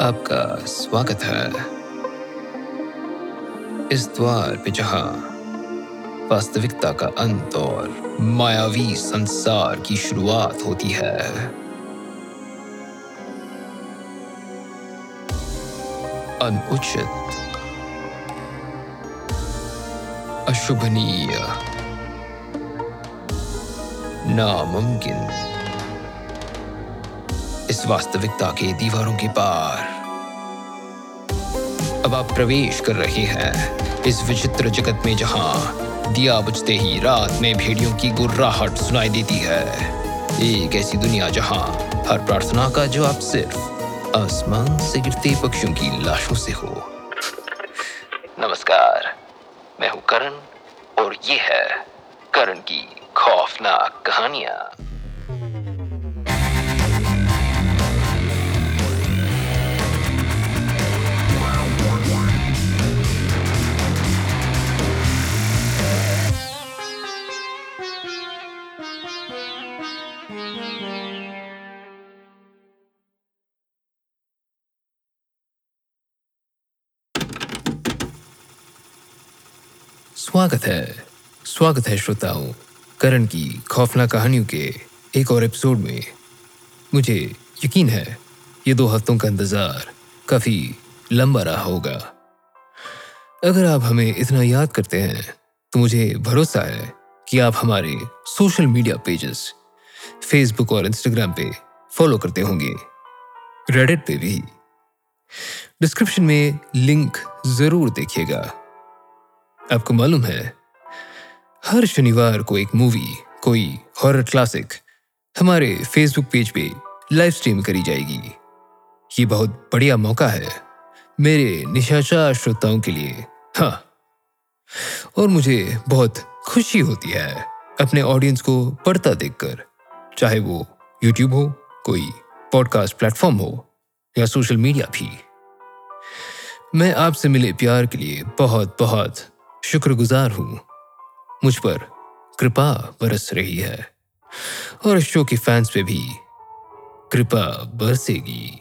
आपका स्वागत है। इस द्वार पे जहाँ वास्तविकता का अंत और मायावी संसार की शुरुआत होती है। अनुचित, अशुभनीय, नामुमकिन इस वास्तविकता की दीवारों के पार। अब आप प्रवेश कर रहे हैं इस विचित्र जगत में जहाँ दिया बुझते ही रात में भेड़ियों की गुर्राहट सुनाई देती है। एक ऐसी दुनिया जहाँ हर प्रार्थना का जवाब सिर्फ़ आसमान से गिरते पक्षियों की लाशों से हो। स्वागत है। स्वागत है श्रोताओं, करण की खौफनाक कहानियों के एक और एपिसोड में। मुझे यकीन है, ये दो हफ्तों का इंतज़ार काफ़ी लंबा रहा होगा। अगर आप हमें इतना याद करते हैं तो मुझे भरोसा है कि आप हमारे सोशल मीडिया पेजेस, फेसबुक और इंस्टाग्राम पे फॉलो करते होंगे। रेडिट पे भी। डिस्क्रिप्शन में लिंक ज़रूर देखिएगा। आपको मालूम है, हर शनिवार को एक मूवी कोई हॉरर क्लासिक हमारे फेसबुक पेज पे लाइव स्ट्रीम करी जाएगी। ये बहुत बढ़िया मौका है मेरे निशाचर श्रोताओं के लिए। हाँ और मुझे बहुत खुशी होती है अपने ऑडियंस को पढ़ता देखकर, चाहे वो यूट्यूब हो, कोई पॉडकास्ट प्लेटफॉर्म हो, या सोशल मीडिया भी। मैं आपसे मिले प्यार के लिए बहुत बहुत शुक्रगुजार हूँ। मुझ पर कृपा बरस रही है और शो के फैंस पे भी कृपा बरसेगी।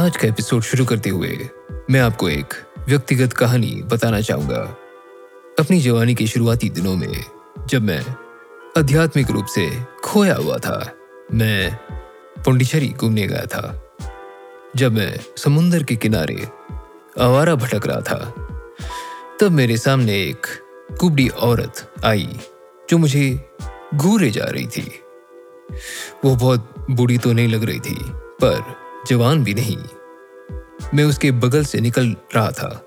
आज का एपिसोड शुरू करते हुए मैं आपको एक व्यक्तिगत कहानी बताना चाहूँगा। अपनी जवानी के शुरुआती दिनों में जब मैं आध्यात्मिक रूप से खोया हुआ था, मैं पुंडिचेरी घूमने गया था। जब मैं समुंदर के किनारे आवारा भटक रहा था। तब मेरे सामने एक कुबड़ी औरत आई, जो मुझे घूरे जा रही थी। वो बहुत बूढ़ी तो नहीं लग रही थी, पर जवान भी नहीं। मैं उसके बगल से निकल रहा था।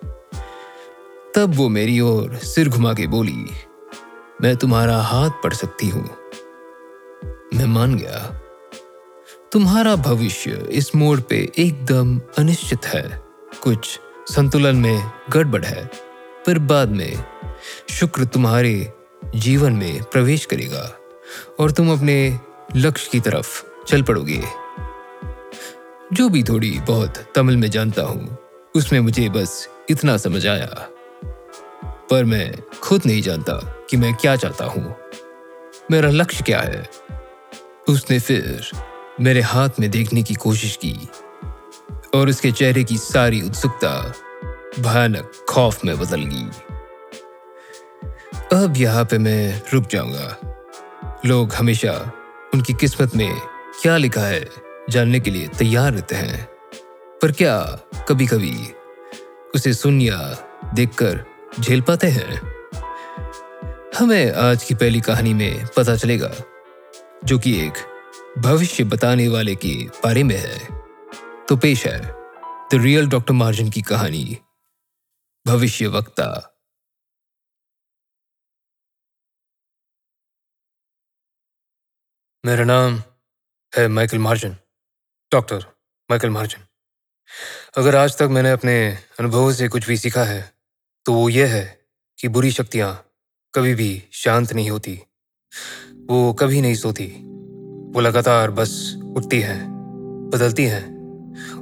तब वो मेरी ओर सिर घुमा के बोली, मैं तुम्हारा हाथ पढ़ सकती हूँ। मैं मान गया। तुम्हारा भविष्य इस मोड़ पे एकदम अनिश्चित है। कुछ संतुलन में गड़बड़ है पर बाद में शुक्र तुम्हारे जीवन में प्रवेश करेगा और तुम अपने लक्ष्य की तरफ़ चल पड़ोगे। जो भी थोड़ी बहुत तमिल में जानता हूँ उसमें मुझे बस इतना समझ आया पर मैं खुद नहीं जानता कि मैं क्या चाहता हूँ। मेरा लक्ष्य क्या है? उसने फिर मेरे हाथ में देखने की कोशिश की। और उसके चेहरे की सारी उत्सुकता भयानक खौफ में बदल गई। अब यहाँ पे मैं रुक जाऊँगा। लोग हमेशा उनकी किस्मत में क्या लिखा है जानने के लिए तैयार रहते हैं। पर क्या कभी कभी उसे सुन या देखकर झेल पाते हैं? हमें आज की पहली कहानी में पता चलेगा, जो कि एक भविष्य बताने वाले के बारे में है। तो पेश है द रियल डॉक्टर मार्जिन की कहानी भविष्य वक्ता मेरा नाम है Michael Margin, doctor Michael Margin. अगर आज तक मैंने अपने अनुभवों से कुछ भी सीखा है तो वो ये है कि बुरी शक्तियाँ कभी भी शांत नहीं होती। वो कभी नहीं सोती। वो लगातार बस उठती हैं, बदलती हैं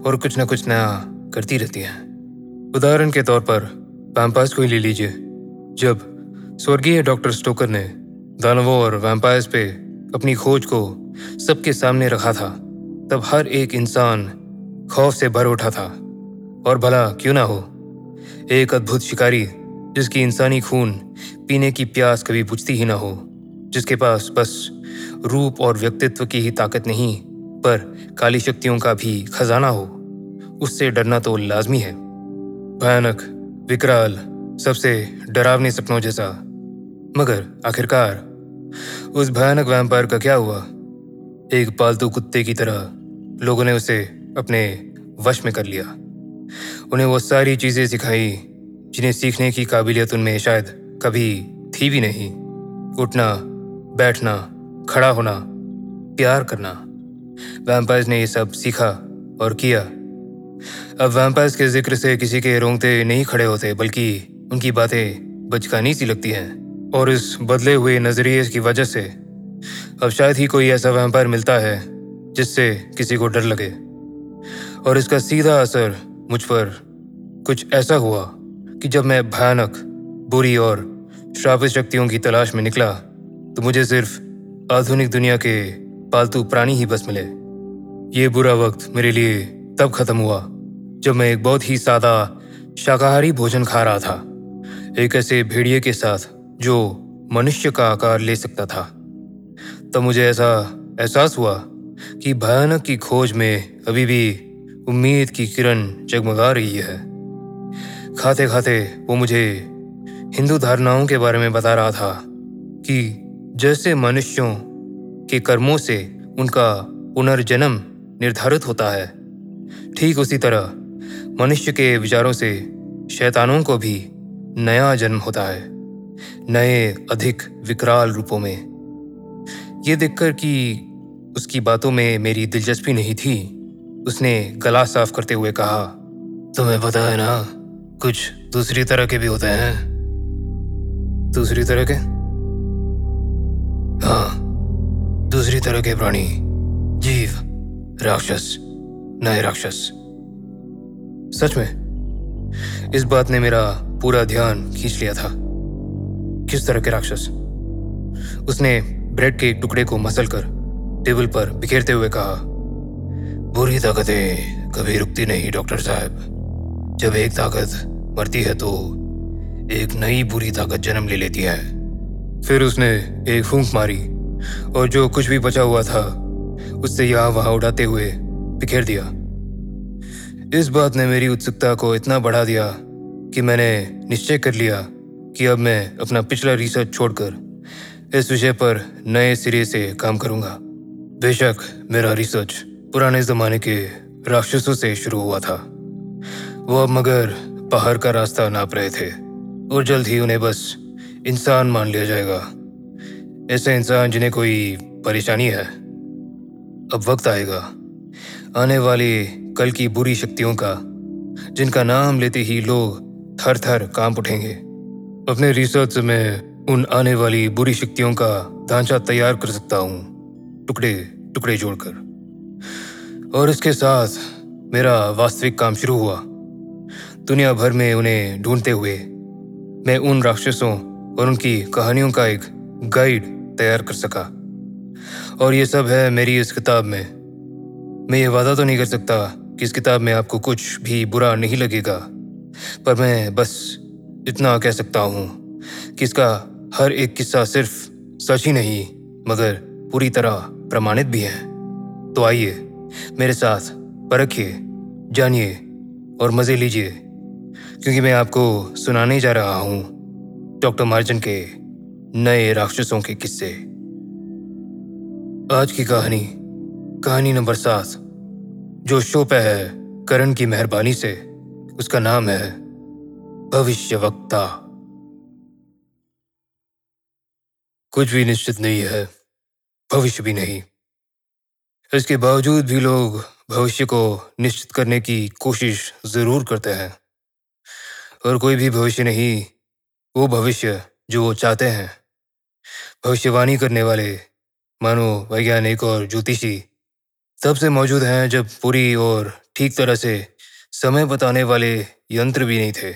और कुछ ना कुछ नया करती रहती हैं। उदाहरण के तौर पर वैम्पायर्स को ही ले लीजिए। जब स्वर्गीय डॉक्टर स्टोकर ने दानवों और वैम्पायर्स पे अपनी खोज को सबके सामने रखा था, तब हर एक इंसान खौफ से भर उठा था। और भला क्यों ना हो, एक अद्भुत शिकारी जिसकी इंसानी खून पीने की प्यास कभी बुझती ही ना हो, जिसके पास बस रूप और व्यक्तित्व की ही ताकत नहीं पर काली शक्तियों का भी खजाना हो, उससे डरना तो लाजमी है। भयानक, विकराल, सबसे डरावने सपनों जैसा। मगर आखिरकार, उस भयानक वैम्पायर का क्या हुआ? एक पालतू कुत्ते की तरह लोगों ने उसे अपने वश में कर लिया। उन्हें वो सारी चीज़ें सिखाई, जिन्हें सीखने की काबिलियत उनमें शायद कभी थी भी नहीं। उठना, बैठना, खड़ा होना, प्यार करना। वैम्पायर्स ने ये सब सीखा और किया। अब वैम्पायर्स के ज़िक्र से किसी के रोंगटे नहीं खड़े होते, बल्कि उनकी बातें बचकानी सी लगती हैं। और इस बदले हुए नज़रिए की वजह से अब शायद ही कोई ऐसा वैम्पायर मिलता है, जिससे किसी को डर लगे। और इसका सीधा असर मुझ पर कुछ ऐसा हुआ कि जब मैं भयानक, बुरी और श्रापित शक्तियों की तलाश में निकला तो मुझे सिर्फ़ आधुनिक दुनिया के पालतू प्राणी ही बस मिले। ये बुरा वक्त मेरे लिए तब खत्म हुआ, जब मैं एक बहुत ही सादा, शाकाहारी भोजन खा रहा था। एक ऐसे भेड़िए के साथ, जो मनुष्य का आकार ले सकता था। तब मुझे ऐसा एहसास हुआ कि भयानक की खोज में अभी भी उम्मीद की किरण जगमगा रही है। खाते खाते वो मुझे हिंदू धारणाओं के बारे में बता रहा था कि जैसे मनुष्यों के कर्मों से उनका पुनर्जन्म निर्धारित होता है। ठीक उसी तरह मनुष्य के विचारों से शैतानों को भी नया जन्म होता है, नए अधिक विकराल रूपों में। ये देखकर कि उसकी बातों में मेरी दिलचस्पी नहीं थी, उसने गला साफ़ करते हुए कहा, तुम्हें पता है ना, कुछ दूसरी तरह के भी होते हैं। दूसरी तरह के? हाँ। तरह के प्राणी, जीव, राक्षस, नए राक्षस। सच में, इस बात ने मेरा पूरा ध्यान खींच लिया था। किस तरह के राक्षस? उसने ब्रेड के एक टुकड़े को मसल कर टेबल पर बिखेरते हुए कहा, बुरी ताकतें कभी रुकती नहीं, डॉक्टर साहब। जब एक ताकत मरती है तो एक नई बुरी ताकत जन्म ले लेती है। फिर उसने एक फूंक मारी और जो कुछ भी बचा हुआ था, उससे यहाँ वहाँ उड़ाते हुए बिखेर दिया। इस बात ने मेरी उत्सुकता को इतना बढ़ा दिया कि मैंने निश्चय कर लिया कि अब मैं अपना पिछला रिसर्च छोड़कर इस विषय पर नए सिरे से काम करूँगा। बेशक मेरा रिसर्च पुराने जमाने के राक्षसों से शुरू हुआ था। वो अब मगर बाहर का रास्ता नाप रहे थे और जल्द ही उन्हें बस इंसान मान लिया जाएगा। ऐसे इंसान जिन्हें कोई परेशानी है, अब वक्त आएगा। आने वाली कल की बुरी शक्तियों का, जिनका नाम लेते ही लोग थर थर काँप उठेंगे। अपने रिसर्च मैं उन आने वाली बुरी शक्तियों का ढांचा तैयार कर सकता हूँ, टुकड़े टुकड़े जोड़कर। और इसके साथ मेरा वास्तविक काम शुरू हुआ। दुनिया भर में उन्हें ढूंढते हुए मैं उन राक्षसों और उनकी कहानियों का एक गाइड तैयार कर सका। और ये सब है मेरी इस किताब में। मैं ये वादा तो नहीं कर सकता कि इस किताब में आपको कुछ भी बुरा नहीं लगेगा। पर मैं बस इतना कह सकता हूँ कि इसका हर एक किस्सा सिर्फ़ सच ही नहीं, मगर पूरी तरह प्रमाणित भी है। तो आइए, मेरे साथ परखिए, जानिए और मज़े लीजिए, क्योंकि मैं आपको सुनाने जा रहा हूँ डॉक्टर मार्जन के नए राक्षसों के किस्से। आज की कहानी कहानी नंबर सात, जो शो पे है करण की मेहरबानी से, उसका नाम है भविष्य वक्ता कुछ भी निश्चित नहीं है, भविष्य भी नहीं। इसके बावजूद भी लोग भविष्य को निश्चित करने की कोशिश ज़रूर करते हैं। और कोई भी भविष्य नहीं, वो भविष्य जो वो चाहते हैं। भविष्यवाणी करने वाले, मानो वैज्ञानिक और ज्योतिषी, तब से मौजूद हैं जब पूरी और ठीक तरह से समय बताने वाले यंत्र भी नहीं थे।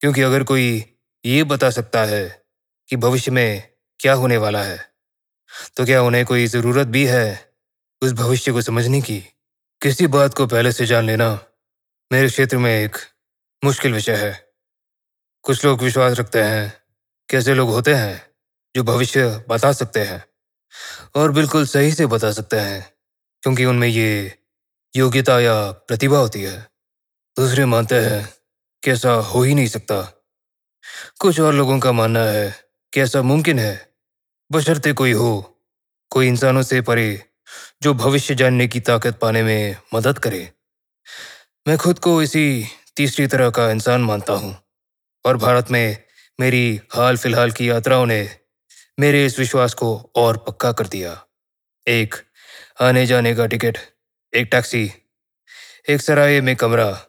क्योंकि अगर कोई ये बता सकता है कि भविष्य में क्या होने वाला है तो क्या उन्हें कोई ज़रूरत भी है उस भविष्य को समझने की? किसी बात को पहले से जान लेना मेरे क्षेत्र में एक मुश्किल विषय है। कुछ लोग विश्वास रखते हैं, कैसे लोग होते हैं? जो भविष्य बता सकते हैं। और बिल्कुल सही से बता सकते हैं, क्योंकि उनमें ये योग्यता या प्रतिभा होती है। दूसरे मानते हैं कि ऐसा हो ही नहीं सकता। कुछ और लोगों का मानना है कि ऐसा मुमकिन है। बशर्ते कोई हो, कोई इंसानों से परे, जो भविष्य जानने की ताकत पाने में मदद करे। मैं खुद को इसी तीसरी तरह का इंसान मानता हूँ। और भारत में मेरी हाल फ़िलहाल की यात्राओं ने मेरे इस विश्वास को और पक्का कर दिया। एक आने जाने का टिकट, एक टैक्सी, एक सराय में कमरा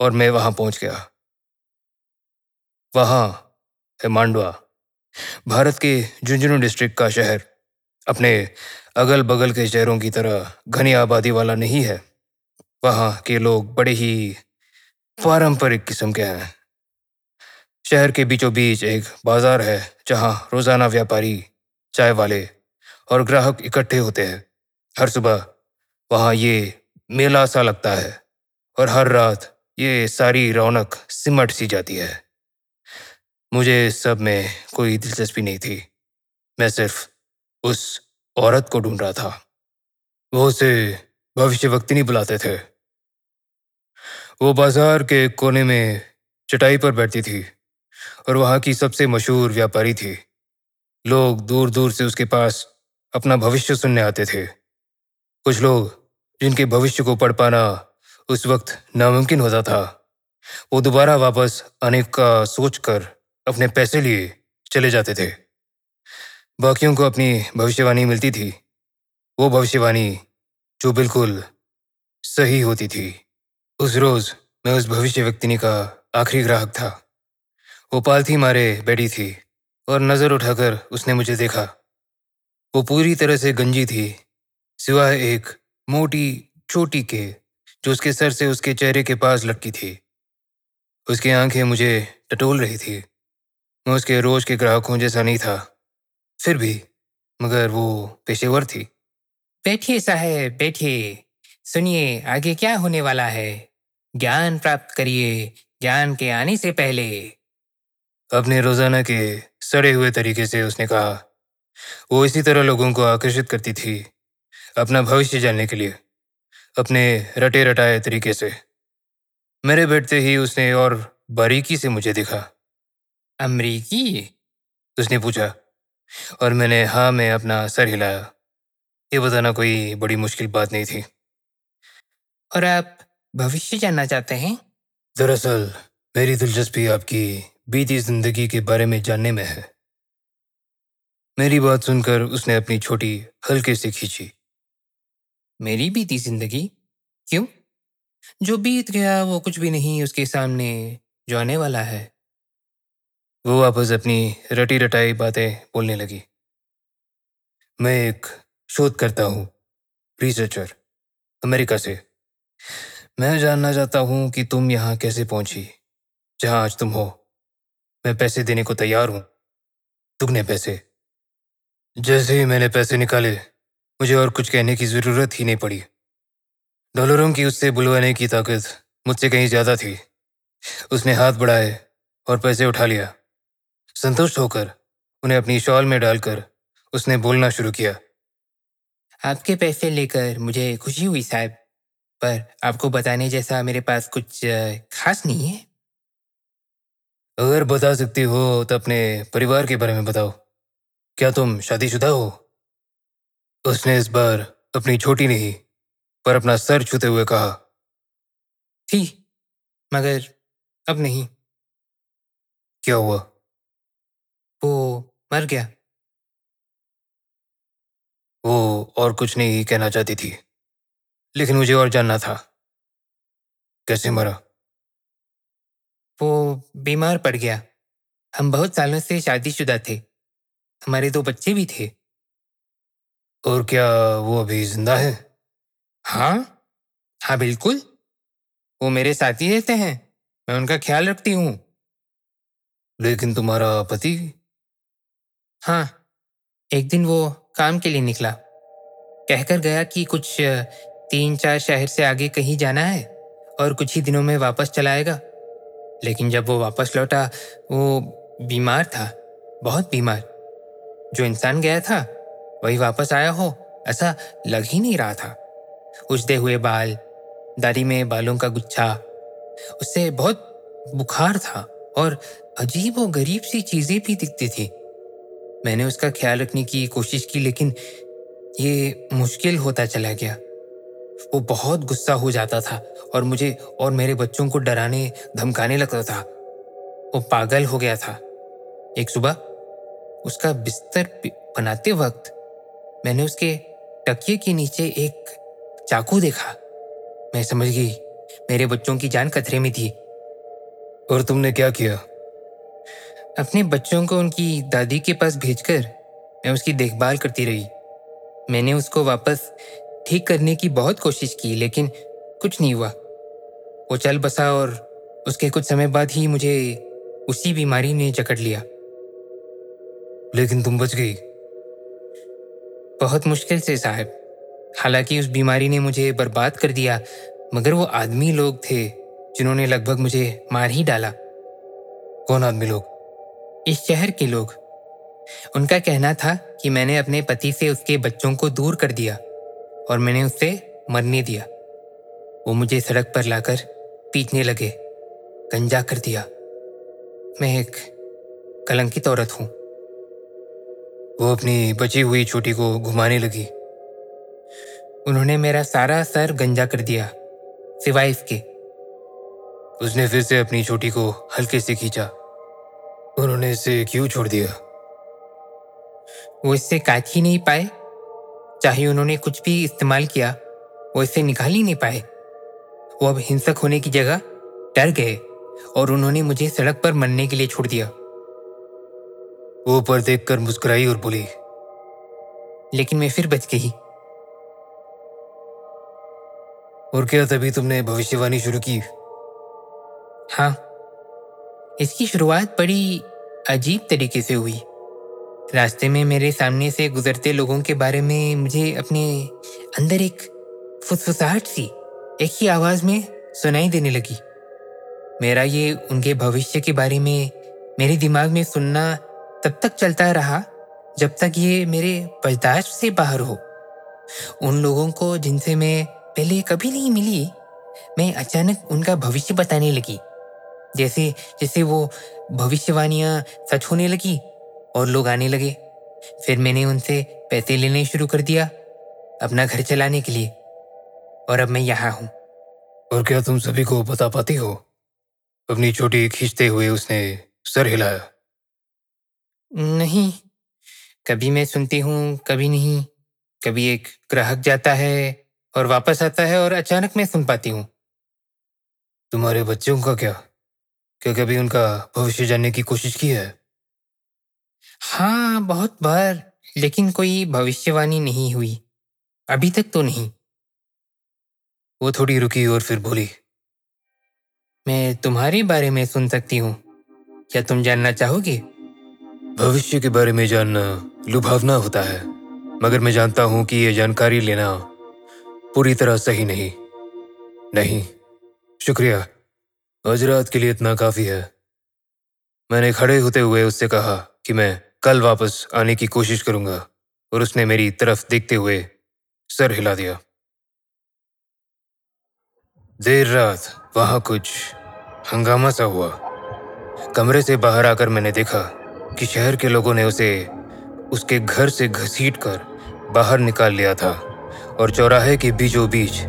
और मैं वहाँ पहुँच गया। वहाँ है मांडवा, भारत के झुंझुनू डिस्ट्रिक्ट का शहर। अपने अगल बगल के शहरों की तरह घनी आबादी वाला नहीं है। वहाँ के लोग बड़े ही पारंपरिक किस्म के हैं। शहर के बीचों बीच एक बाज़ार है, जहाँ रोज़ाना व्यापारी, चाय वाले और ग्राहक इकट्ठे होते हैं। हर सुबह वहाँ ये मेला सा लगता है और हर रात ये सारी रौनक सिमट सी जाती है। मुझे सब में कोई दिलचस्पी नहीं थी। मैं सिर्फ़ उस औरत को ढूंढ रहा था। वो उसे भविष्य वक्ति नहीं बुलाते थे। वो बाज़ार के कोने में चटाई पर बैठती थी। और वहाँ की सबसे मशहूर व्यापारी थी। लोग दूर दूर से उसके पास अपना भविष्य सुनने आते थे। कुछ लोग, जिनके भविष्य को पढ़ पाना उस वक्त नामुमकिन होता था, वो दोबारा वापस आने का सोचकर अपने पैसे लिए चले जाते थे। बाकियों को अपनी भविष्यवाणी मिलती थी। वो भविष्यवाणी जो बिल्कुल सही होती थी। उस रोज मैं उस भविष्य व्यक्तिनी का आखिरी ग्राहक था। वो पालथी मारे बैठी थी और नज़र उठाकर उसने मुझे देखा। वो पूरी तरह से गंजी थी सिवाय एक मोटी चोटी के, जो उसके सर से उसके चेहरे के पास लटकी थी। उसकी आँखें मुझे टटोल रही थी। मैं उसके रोज के ग्राहकों जैसा नहीं था, फिर भी मगर वो पेशेवर थी। बैठिए साहेब, बैठिए। सुनिए, आगे क्या होने वाला है? ज्ञान प्राप्त करिए, ज्ञान के आने से पहले। अपने रोज़ाना के सड़े हुए तरीके से उसने कहा वो इसी तरह लोगों को आकर्षित करती थी अपना भविष्य जानने के लिए अपने रटे रटाए तरीके से। मेरे बैठते ही उसने और बारीकी से मुझे देखा। अमरीकी? उसने पूछा और मैंने हाँ में अपना सर हिलाया। ये बताना कोई बड़ी मुश्किल बात नहीं थी। और आप भविष्य जानना चाहते हैं? दरअसल मेरी दिलचस्पी आपकी बीती ज़िंदगी के बारे में जानने में है। मेरी बात सुनकर उसने अपनी छोटी, हल्के से खींची। मेरी बीती ज़िंदगी? क्यों? जो बीत गया, वो कुछ भी नहीं, उसके सामने जो आने वाला है। वो वापस अपनी रटी रटाई बातें बोलने लगी। मैं एक शोध करता हूँ, रिसर्चर, अमेरिका से। मैं जानना चाहता हूँ कि तुम यहाँ कैसे पहुँची, जहाँ आज तुम हो। मैं पैसे देने को तैयार हूँ। दुगने पैसे। जैसे ही मैंने पैसे निकाले, मुझे और कुछ कहने की ज़रूरत ही नहीं पड़ी। डॉलरों की उससे बुलवाने की ताकत मुझसे कहीं ज़्यादा थी। उसने हाथ बढ़ाए और पैसे उठा लिया। संतुष्ट होकर उन्हें अपनी शॉल में डालकर उसने बोलना शुरू किया। आपके पैसे लेकर मुझे खुशी हुई साहब, पर आपको बताने जैसा मेरे पास कुछ खास नहीं है। अगर बता सकती हो तो अपने परिवार के बारे में बताओ। क्या तुम शादीशुदा हो? उसने इस बार अपनी छोटी नहीं, पर अपना सर छूते हुए कहा। थी, मगर अब नहीं। क्या हुआ? वो मर गया। वो और कुछ नहीं कहना चाहती थी, लेकिन मुझे और जानना था। कैसे मरा? वो बीमार पड़ गया। हम बहुत सालों से शादीशुदा थे। हमारे दो बच्चे भी थे। और क्या वो अभी ज़िंदा है? हाँ। हाँ बिल्कुल। वो मेरे साथ रहते हैं। मैं उनका ख्याल रखती हूँ। लेकिन तुम्हारा पति? हाँ। एक दिन वो काम के लिए निकला। कहकर गया कि कुछ, तीन चार शहर से आगे कहीं जाना है और कुछ ही दिनों में वापस चला आएगा। लेकिन जब वो वापस लौटा, वो बीमार था, बहुत बीमार। जो इंसान गया था, वही वापस आया हो, ऐसा लग ही नहीं रहा था। उजदे हुए बाल, दाढ़ी में बालों का गुच्छा, उससे बहुत बुखार था और अजीब और गरीब सी चीज़ें भी दिखती थी। मैंने उसका ख्याल रखने की कोशिश की, लेकिन ये मुश्किल होता चला गया। वो बहुत गुस्सा हो जाता था और मुझे और मेरे बच्चों को डराने, धमकाने लगता था। वो पागल हो गया था। एक सुबह उसका बिस्तर बनाते वक्त मैंने उसके तकिए के नीचे एक चाकू देखा। मैं समझ गई, मेरे बच्चों की जान खतरे में थी। और तुमने क्या किया? अपने बच्चों को उनकी दादी के पास भेजकर मैं उसकी देखभाल करती रही। मैंने उसको वापस ठीक करने की बहुत कोशिश की, लेकिन कुछ नहीं हुआ। वो चल बसा और उसके कुछ समय बाद ही मुझे उसी बीमारी ने जकड़ लिया। लेकिन तुम बच गई। बहुत मुश्किल से, साहब। हालाँकि उस बीमारी ने मुझे बर्बाद कर दिया, मगर वो आदमी लोग थे जिन्होंने लगभग मुझे मार ही डाला। कौन आदमी लोग? इस शहर के लोग। उनका कहना था कि मैंने अपने पति से उसके बच्चों को दूर कर दिया। और मैंने उससे मरने दिया। वो मुझे सड़क पर लाकर पीटने लगे, गंजा कर दिया। मैं एक कलंकित औरत हूँ। वो अपनी बची हुई छोटी को घुमाने लगी। उन्होंने मेरा सारा सर गंजा कर दिया, सिवाय इसके। उसने फिर से अपनी छोटी को हल्के से खींचा। उन्होंने इसे क्यों छोड़ दिया? वो इससे काट ही नहीं पाए। चाहे उन्होंने कुछ भी इस्तेमाल किया, वो इसे निकाल ही नहीं पाए। वो अब हिंसक होने की जगह डर गए और उन्होंने मुझे सड़क पर मरने के लिए छोड़ दिया। वो ऊपर देखकर मुस्कुराई और बोली, लेकिन मैं फिर बच गई। और क्या तभी तुमने भविष्यवाणी शुरू की? हाँ इसकी शुरुआत बड़ी अजीब तरीके से हुई। रास्ते में मेरे सामने से गुजरते लोगों के बारे में मुझे अपने अंदर एक फुसफुसाहट सी, एक ही आवाज़ में सुनाई देने लगी। मेरा ये उनके भविष्य के बारे में, मेरे दिमाग में सुनना तब तक चलता रहा जब तक ये मेरे बर्दाश्त से बाहर हो। उन लोगों को जिनसे मैं पहले कभी नहीं मिली, मैं अचानक उनका भविष्य बताने लगी। जैसे जैसे वो भविष्यवाणियाँ सच होने लगी और लोग आने लगे। फिर मैंने उनसे पैसे लेने शुरू कर दिया अपना घर चलाने के लिए। और अब मैं यहाँ हूँ। और क्या तुम सभी को बता पाती हो? अपनी चोटी खींचते हुए उसने सर हिलाया। नहीं कभी मैं सुनती हूँ कभी नहीं। कभी एक ग्राहक जाता है और वापस आता है और अचानक मैं सुन पाती हूँ। तुम्हारे बच्चों का क्या? क्या कभी उनका भविष्य जानने की कोशिश की है? हाँ बहुत बार, लेकिन कोई भविष्यवाणी नहीं हुई। अभी तक तो नहीं। वो थोड़ी रुकी और फिर बोली, मैं तुम्हारे बारे में सुन सकती हूँ। क्या तुम जानना चाहोगे? भविष्य के बारे में जानना लुभावना होता है, मगर मैं जानता हूँ कि यह जानकारी लेना पूरी तरह सही नहीं। नहीं। शुक्रिया। आज रात के लिए इतना काफ़ी है। मैंने खड़े होते हुए उससे कहा कि मैं कल वापस आने की कोशिश करूँगा और उसने मेरी तरफ़ देखते हुए सर हिला दिया। देर रात वहाँ कुछ हंगामा सा हुआ। कमरे से बाहर आकर मैंने देखा कि शहर के लोगों ने उसे उसके घर से घसीट कर बाहर निकाल लिया था और चौराहे के बीचों बीच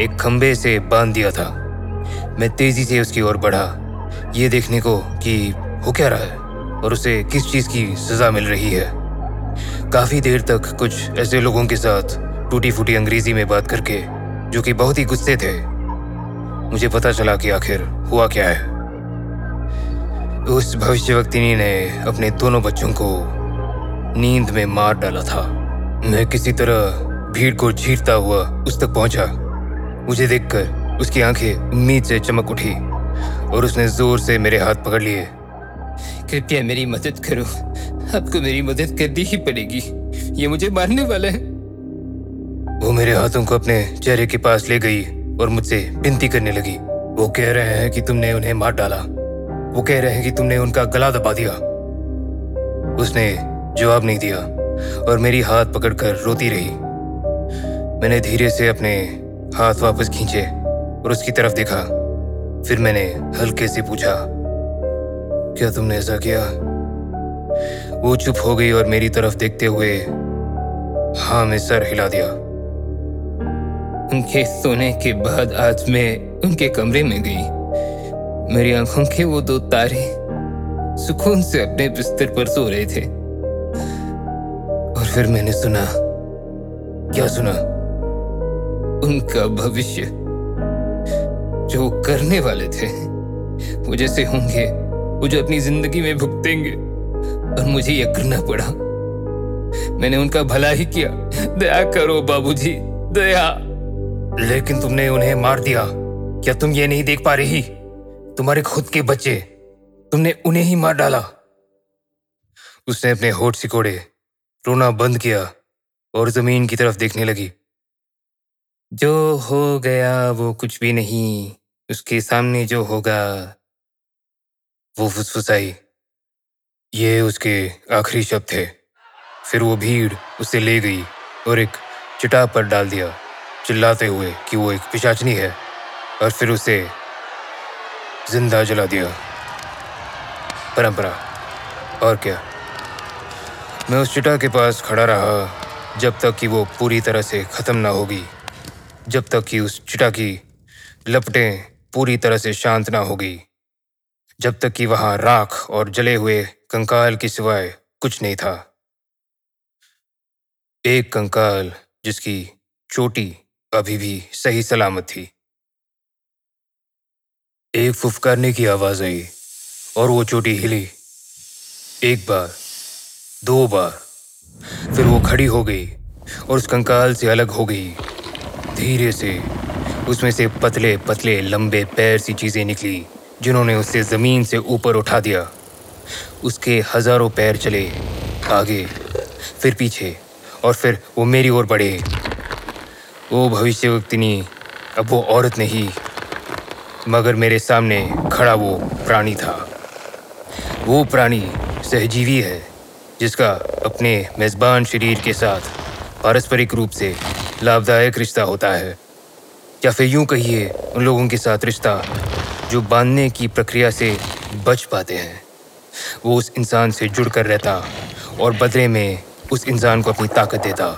एक खंबे से बाँध दिया था। मैं तेज़ी से उसकी ओर बढ़ा। ये देखने को कि हो क्या रहा है? और उसे किस चीज़ की सजा मिल रही है? काफ़ी देर तक कुछ ऐसे लोगों के साथ टूटी फूटी अंग्रेज़ी में बात करके, जो कि बहुत ही गुस्से थे, मुझे पता चला कि आखिर हुआ क्या है। उस भविष्यवक्तिनी ने अपने दोनों बच्चों को नींद में मार डाला था। मैं किसी तरह भीड़ को चीरता हुआ उस तक पहुँचा। मुझे देखकर उसकी आँखें उम्मीद से चमक उठी और उसने ज़ोर से मेरे हाथ पकड़ लिए। कृपया मेरी मदद करो। आपको मेरी मदद करनी ही पड़ेगी। ये मुझे मारने वाला है। वो मेरे हाथों को अपने चेहरे के पास ले गई और मुझसे विनती करने लगी। वो कह रहे हैं कि तुमने उन्हें मार डाला। वो कह रहे हैं कि तुमने उनका गला दबा दिया। उसने जवाब नहीं दिया और मेरी हाथ पकड़कर रोती रही। मैंने धीरे से अपने हाथ वापस खींचे और उसकी तरफ़ देखा। फिर मैंने हल्के से पूछा क्या तुमने ऐसा किया? वो चुप हो गई और मेरी तरफ़ देखते हुए हाँ में सर हिला दिया। उनके सोने के बाद आज मैं उनके कमरे में गई। मेरी आँखों के वो दो तारे सुकून से अपने बिस्तर पर सो रहे थे। और फिर मैंने सुना, क्या सुना? उनका भविष्य जो करने वाले थे, वो जैसे होंगे। वो जो अपनी ज़िंदगी में भुगतेंगे। और मुझे यह करना पड़ा। मैंने उनका भला ही किया। दया करो बाबूजी, दया। लेकिन तुमने उन्हें मार दिया। क्या तुम ये नहीं देख पा रही? तुम्हारे खुद के बच्चे। तुमने उन्हें ही मार डाला। उसने अपने होठ सिकोड़े, रोना बंद किया और ज़मीन की तरफ़ देखने लगी। जो हो गया वो कुछ भी नहीं। उसके सामने जो होगा वो फुसफुसाई। ये उसके आखिरी शब्द थे। फिर वो भीड़ उसे ले गई और एक चिटा पर डाल दिया, चिल्लाते हुए कि वो एक पिशाचनी है और फिर उसे ज़िंदा जला दिया। परंपरा, और क्या? मैं उस चिटा के पास खड़ा रहा जब तक कि वो पूरी तरह से खत्म ना होगी, जब तक कि उस चिटा की लपटें पूरी तरह से शांत ना होगी। जब तक कि वहाँ राख और जले हुए कंकाल के सिवाय कुछ नहीं था। एक कंकाल जिसकी चोटी अभी भी सही सलामत थी। एक फुफकारने की आवाज़ आई और वो चोटी हिली। एक बार, दो बार, फिर वो खड़ी हो गई और उस कंकाल से अलग हो गई। धीरे से उसमें से पतले पतले लंबे पैर सी चीज़ें निकली। जिन्होंने उसे ज़मीन से ऊपर उठा दिया। उसके हज़ारों पैर चले आगे, फिर पीछे, और फिर वो मेरी ओर बढ़े। वो भविष्य भविष्यवक्तिनी, अब वो औरत नहीं, मगर मेरे सामने खड़ा वो प्राणी था। वो प्राणी सहजीवी है, जिसका अपने मेजबान शरीर के साथ पारस्परिक रूप से लाभदायक रिश्ता होता है। या फिर यूँ कहिए, उन लोगों के साथ रिश्ता जो बांधने की प्रक्रिया से बच पाते हैं। वो उस इंसान से जुड़कर रहता और बदले में उस इंसान को अपनी ताकत देता।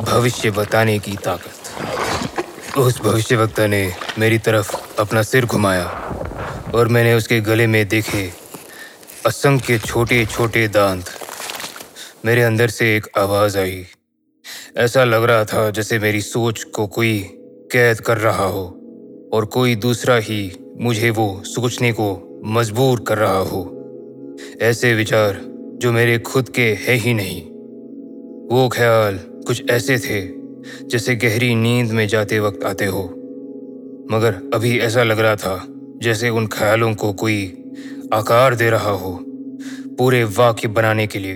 भविष्य बताने की ताकत। उस भविष्य वक्ता ने मेरी तरफ़ अपना सिर घुमाया और मैंने उसके गले में देखे असंख्य छोटे छोटे दांत। मेरे अंदर से एक आवाज़ आई। ऐसा लग रहा था जैसे मेरी सोच को कोई कैद कर रहा हो। और कोई दूसरा ही मुझे वो सोचने को मजबूर कर रहा हो। ऐसे विचार जो मेरे खुद के है ही नहीं। वो ख्याल कुछ ऐसे थे जैसे गहरी नींद में जाते वक्त आते हो। मगर अभी ऐसा लग रहा था जैसे उन ख्यालों को कोई आकार दे रहा हो पूरे वाक्य बनाने के लिए।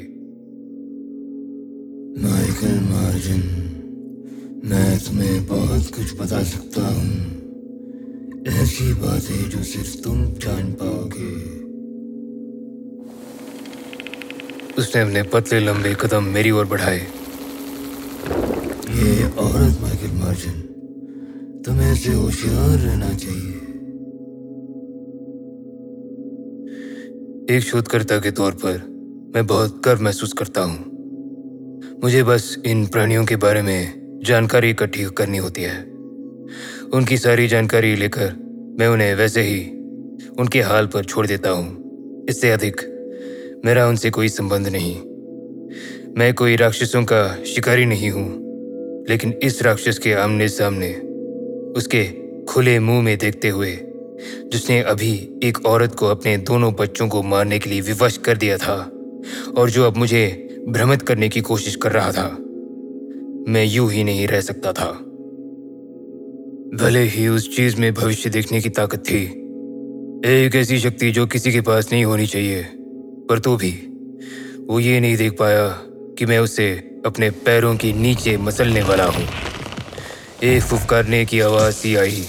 माइकल मार्जिन मैं तुम्हें बहुत कुछ बता सकता हूँ। ऐसी बातें जो सिर्फ़ तुम जान पाओगे। उसने अपने पतले लंबे कदम मेरी ओर बढ़ाए। ये औरत माइकल मार्जिन तुम्हें से होशियार रहना चाहिए। एक शोधकर्ता के तौर पर मैं बहुत गर्व महसूस करता हूँ। मुझे बस इन प्राणियों के बारे में जानकारी इकट्ठी करनी होती है। उनकी सारी जानकारी लेकर मैं उन्हें वैसे ही उनके हाल पर छोड़ देता हूँ। इससे अधिक मेरा उनसे कोई संबंध नहीं। मैं कोई राक्षसों का शिकारी नहीं हूँ, लेकिन इस राक्षस के आमने सामने उसके खुले मुँह में देखते हुए जिसने अभी एक औरत को अपने दोनों बच्चों को मारने के लिए विवश कर दिया था और जो अब मुझे भ्रमित करने की कोशिश कर रहा था, मैं यूँ ही नहीं रह सकता था। भले ही उस चीज़ में भविष्य देखने की ताकत थी। एक ऐसी शक्ति जो किसी के पास नहीं होनी चाहिए, पर तो भी। वो ये नहीं देख पाया कि मैं उससे अपने पैरों के नीचे मसलने वाला हूँ। एक फुफकारने की आवाज़ सी आई,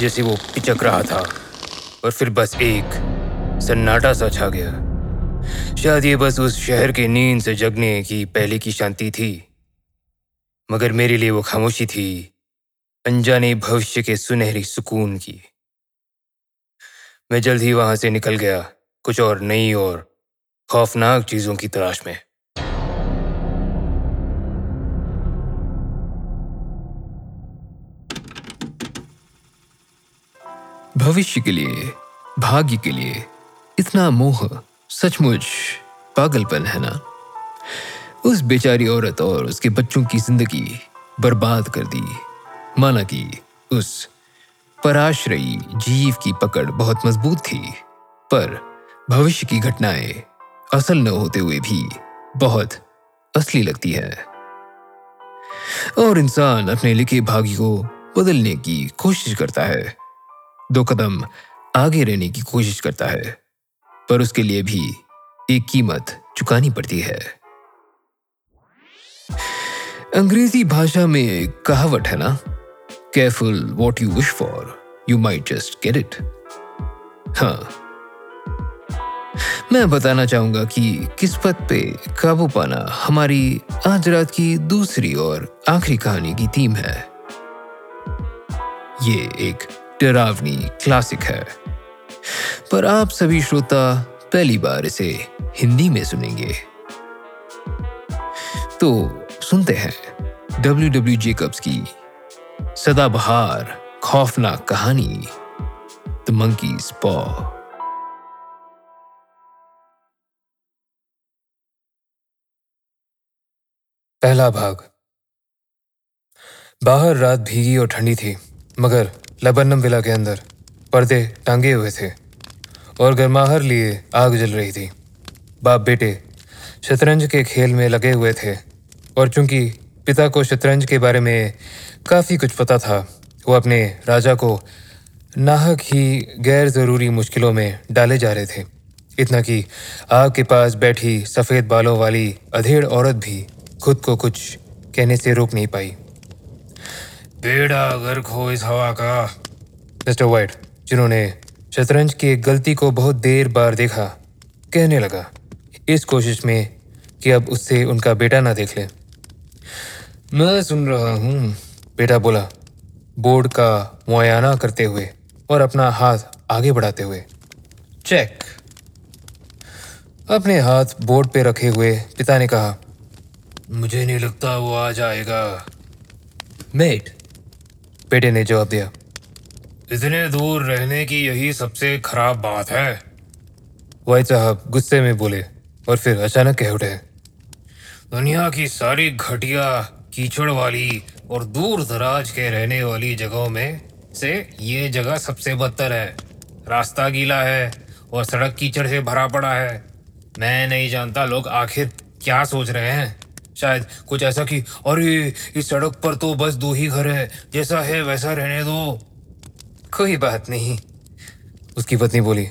जैसे वो पिचक रहा था, और फिर बस एक सन्नाटा सा छा गया। शायद ये बस उस शहर के नींद से जगने की पहले की शांति थी। मगर मेरे लिए वो खामोशी थी अनजाने भविष्य के सुनहरी सुकून की। मैं जल्द ही वहाँ से निकल गया, कुछ और नई और खौफनाक चीज़ों की तलाश में। भविष्य के लिए, भाग्य के लिए, इतना मोह सचमुच पागलपन है ना? उस बेचारी औरत और उसके बच्चों की ज़िंदगी बर्बाद कर दी। माना कि उस पराश्रयी जीव की पकड़ बहुत मज़बूत थी, पर भविष्य की घटनाएँ असल न होते हुए भी बहुत असली लगती है। और इंसान अपने लिखे भाग्य को बदलने की कोशिश करता है, दो कदम आगे रहने की कोशिश करता है, पर उसके लिए भी एक कीमत चुकानी पड़ती है। अंग्रेज़ी भाषा में एक कहावत है ना careful what you wish for you might just get it हाँ। मैं बताना चाहूँगा कि किस्मत पे काबू पाना हमारी आज रात की दूसरी और आखिरी कहानी की थीम है। ये एक डरावनी क्लासिक है। पर आप सभी श्रोता पहली बार इसे हिंदी में सुनेंगे। तो सुनते हैं डब्ल्यू डब्ल्यू जेकब्स की सदाबहार, खौफनाक कहानी द मंकीज पॉ पहला भाग। बाहर रात भीगी और ठंडी थी, मगर लबन्नम विला के अंदर पर्दे टांगे हुए थे और गर्माहर लिए आग जल रही थी। बाप बेटे शतरंज के खेल में लगे हुए थे और चूँकि पिता को शतरंज के बारे में काफ़ी कुछ पता था। वो अपने राजा को नाहक ही गैर ज़रूरी मुश्किलों में डाले जा रहे थे। इतना कि आग के पास बैठी सफ़ेद बालों वाली अधेड़ औरत भी खुद को कुछ कहने से रोक नहीं पाई। बेड़ा अगर खो इस हवा का, मिस्टर वाइट, जिन्होंने शतरंज की एक गलती को बहुत देर बार देखा, कहने लगा, इस कोशिश में कि अब उससे उनका बेटा ना देख ले। मैं सुन रहा हूँ बेटा बोला, बोर्ड का मुआयना करते हुए और अपना हाथ आगे बढ़ाते हुए। चेक। अपने हाथ बोर्ड पे रखे हुए पिता ने कहा, मुझे नहीं लगता वो आ जाएगा मेट बेटे ने जवाब दिया, इतने दूर रहने की यही सबसे खराब बात है। वाइट साहब गुस्से में बोले और फिर अचानक कह उठे, दुनिया की सारी घटिया कीचड़ वाली और दूर दराज के रहने वाली जगहों में से ये जगह सबसे बदतर है। रास्ता गीला है और सड़क कीचड़ से भरा पड़ा है। मैं नहीं जानता लोग आखिर क्या सोच रहे हैं। शायद कुछ ऐसा कि, अरे, इस सड़क पर तो बस दो ही घर है। जैसा है वैसा रहने दो। कोई बात नहीं। उसकी पत्नी बोली,